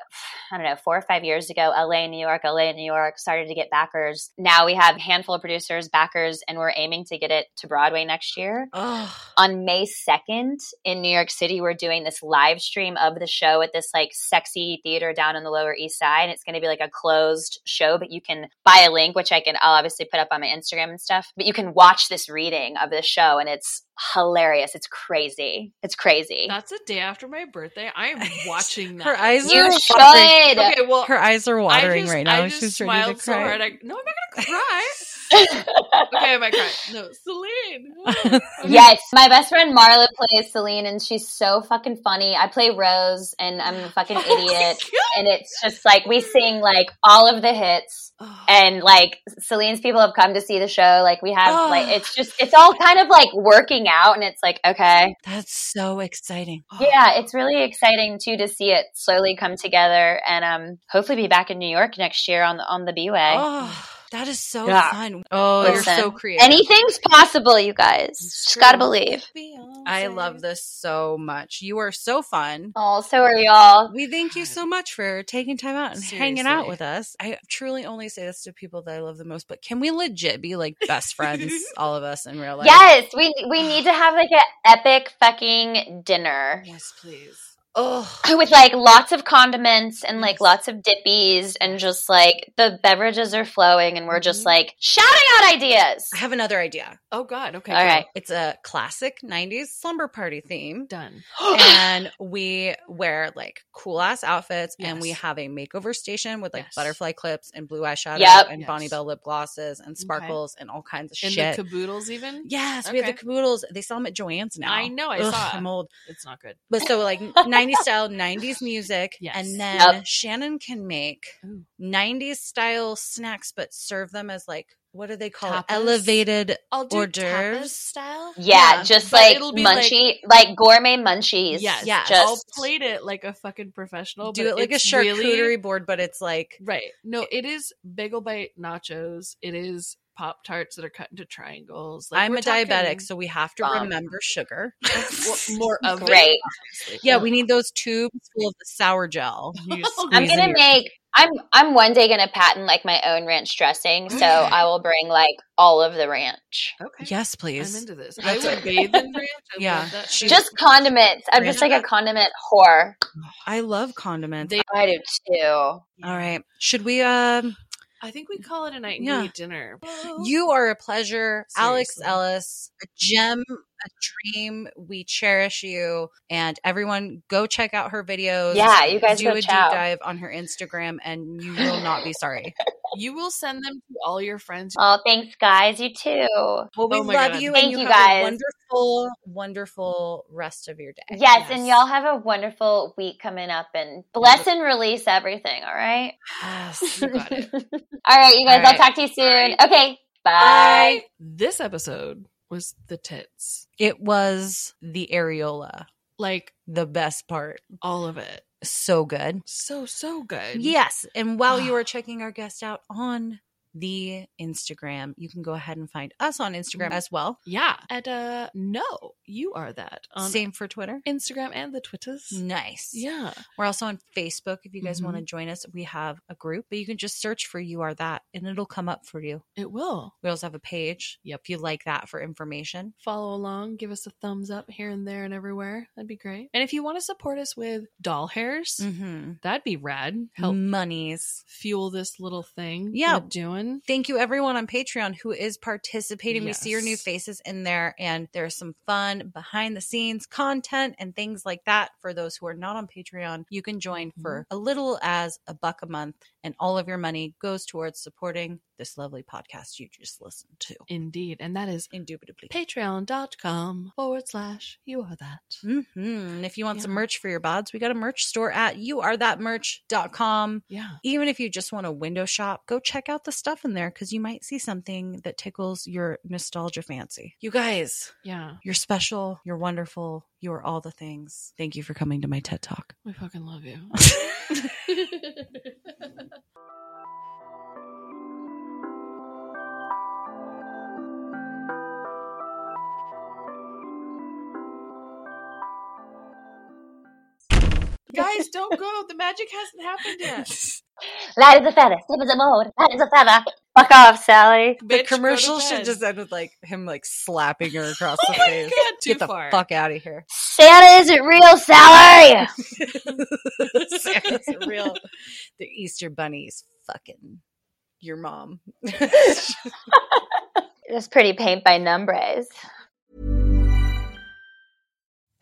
I don't know, 4 or 5 years ago, LA, New York, LA, New York started to get backers. Now we have a handful of producers, backers, and we're aiming to get it to Broadway next year. Oh, on May 2nd in New York City, we're doing this live stream of the show at this like sexy theater down on the Lower East Side. And it's going to be like a closed show, but you can buy a link, which I can, I'll obviously put up on my Instagram and stuff. But you can watch this reading of the show and it's hilarious. It's crazy. It's crazy. That's a day after my birthday. I am watching that. her eyes you are should. watering. Okay, well, Her eyes are watering just, right now. I just She's ready smiled to so hard. I, no, I'm not gonna cry. okay, I might cry. No, Celine. Yes, my best friend Marla plays Celine, and she's so fucking funny. I play Rose, and I'm a fucking Oh idiot. God. And it's just like we sing like all of the hits, Oh. and like Celine's people have come to see the show. Like we have, Oh. like it's just it's all kind of like working out, and it's like okay, That's so exciting. yeah, it's really exciting too to see it slowly come together, and um hopefully be back in New York next year on the on the B way. That is so Yeah. fun. Oh, Listen, you're so creative. Anything's possible, you guys. It's Just gotta believe. I love this so much. You are so fun. Oh, so are y'all. We thank you so much for taking time out and hanging out with us. I truly only say this to people that I love the most, but can we legit be like best friends, all of us in real life? Yes, we we need to have like an epic fucking dinner Yes, please. Oh, with like lots of condiments and like lots of dippies and just like the beverages are flowing and we're just Mhm. like shouting out ideas. I have another idea. Oh God. Okay. All go. right. It's a classic 90s slumber party theme. Done. and we wear like cool ass outfits and we have a makeover station with like Yes. butterfly clips and blue eyeshadow Yep. and Yes. Bonne Bell lip glosses and sparkles and all kinds of In shit. the caboodles, even. yes, we have the caboodles. They sell them at Joann's now. I know, I Ugh, saw it. I'm old. It's not good. But so like 90s style, 90s music. Yes. And then Yep. Shannen can make Ooh. 90s style snacks, but serve them as like, what do they call Tapas? it? Elevated. I'll do hors d'oeuvres. style. Yeah, Yeah, just but like it'll be munchy, like, gourmet munchies. Yes. Yes. just I'll plate it like a fucking professional. Do but it like a charcuterie really- board, but it's like Right. No, it is bagel bite nachos. It is pop tarts that are cut into triangles. Like, I'm a diabetic, so we have to Bomb. remember sugar. more- more of it, Great. obviously. yeah, we need those tubes full of the sour gel. I'm I'm squeeze in gonna your- make. I'm I'm one day gonna patent like my own ranch dressing, so I will bring like all of the ranch. Okay. Yes, please. I'm please. into this. I would it. bathe in ranch. I Yeah. that Just condiments. I'm just like a condiment whore. I love condiments. They- I do too. All right, should we? Um, I think we call it a night and Yeah. eat dinner. you are a pleasure, Alex Ellis, a gem a dream. We cherish you. And everyone, go check out her videos. Yeah, you guys do go a chow. deep dive on her Instagram, and you will not be sorry. You will send them to all your friends. Oh, thanks, guys. You too. Well, we Oh love God. you, Thank and you, you, have guys. a wonderful, wonderful rest of your day. Yes, and y'all have a wonderful week coming up and bless and release everything, all right? Yes. You got it. all right, you guys, All I'll talk to you soon. Okay, bye. This episode was the tits. It was the areola, Like the best part. all of it. So good. So, so good. Yes. And while you are checking our guest out on the Instagram, you can go ahead and find us on Instagram as well. Yeah. And uh no, you are that. On Same for Twitter. Instagram and the Twitters. Nice. Yeah. We're also on Facebook. If you guys Mhm. want to join us, we have a group, but you can just search for You Are That and it'll come up for you. It will. We also have a page. Yep. If you like that for information. Follow along, give us a thumbs up here and there and everywhere. That'd be great. And if you want to support us with doll hairs, Mm-hmm. that'd be rad. Help Monies. fuel this little thing Yeah. we're doing. Thank you, everyone on Patreon who is participating. We see your new faces in there, and there's some fun behind the scenes content and things like that. For those who are not on Patreon, you can join for a little as a buck a month, and all of your money goes towards supporting this lovely podcast you just listened to. Indeed. And that is Indubitably. patreon.com forward slash you are that. hmm And if you want some merch for your bods, we got a merch store at youarethatmerch.com. Yeah. Even if you just want a window shop, go check out the stuff in there because you might see something that tickles your nostalgia fancy. You guys, Yeah. you're special, you're wonderful, you are all the things. Thank you for coming to my TED Talk. We fucking love you. Guys, don't go. The magic hasn't happened yet. Light as a feather, stiff as a board, light as a feather. Fuck off, Sally. the Bitch, go to commercial should bed. just end with like him like slapping her across oh the Oh face. God, too Get the far. fuck out of here. Santa isn't real, Sally. Santa's real. The Easter bunny's fucking your mom. It's pretty paint by numbers.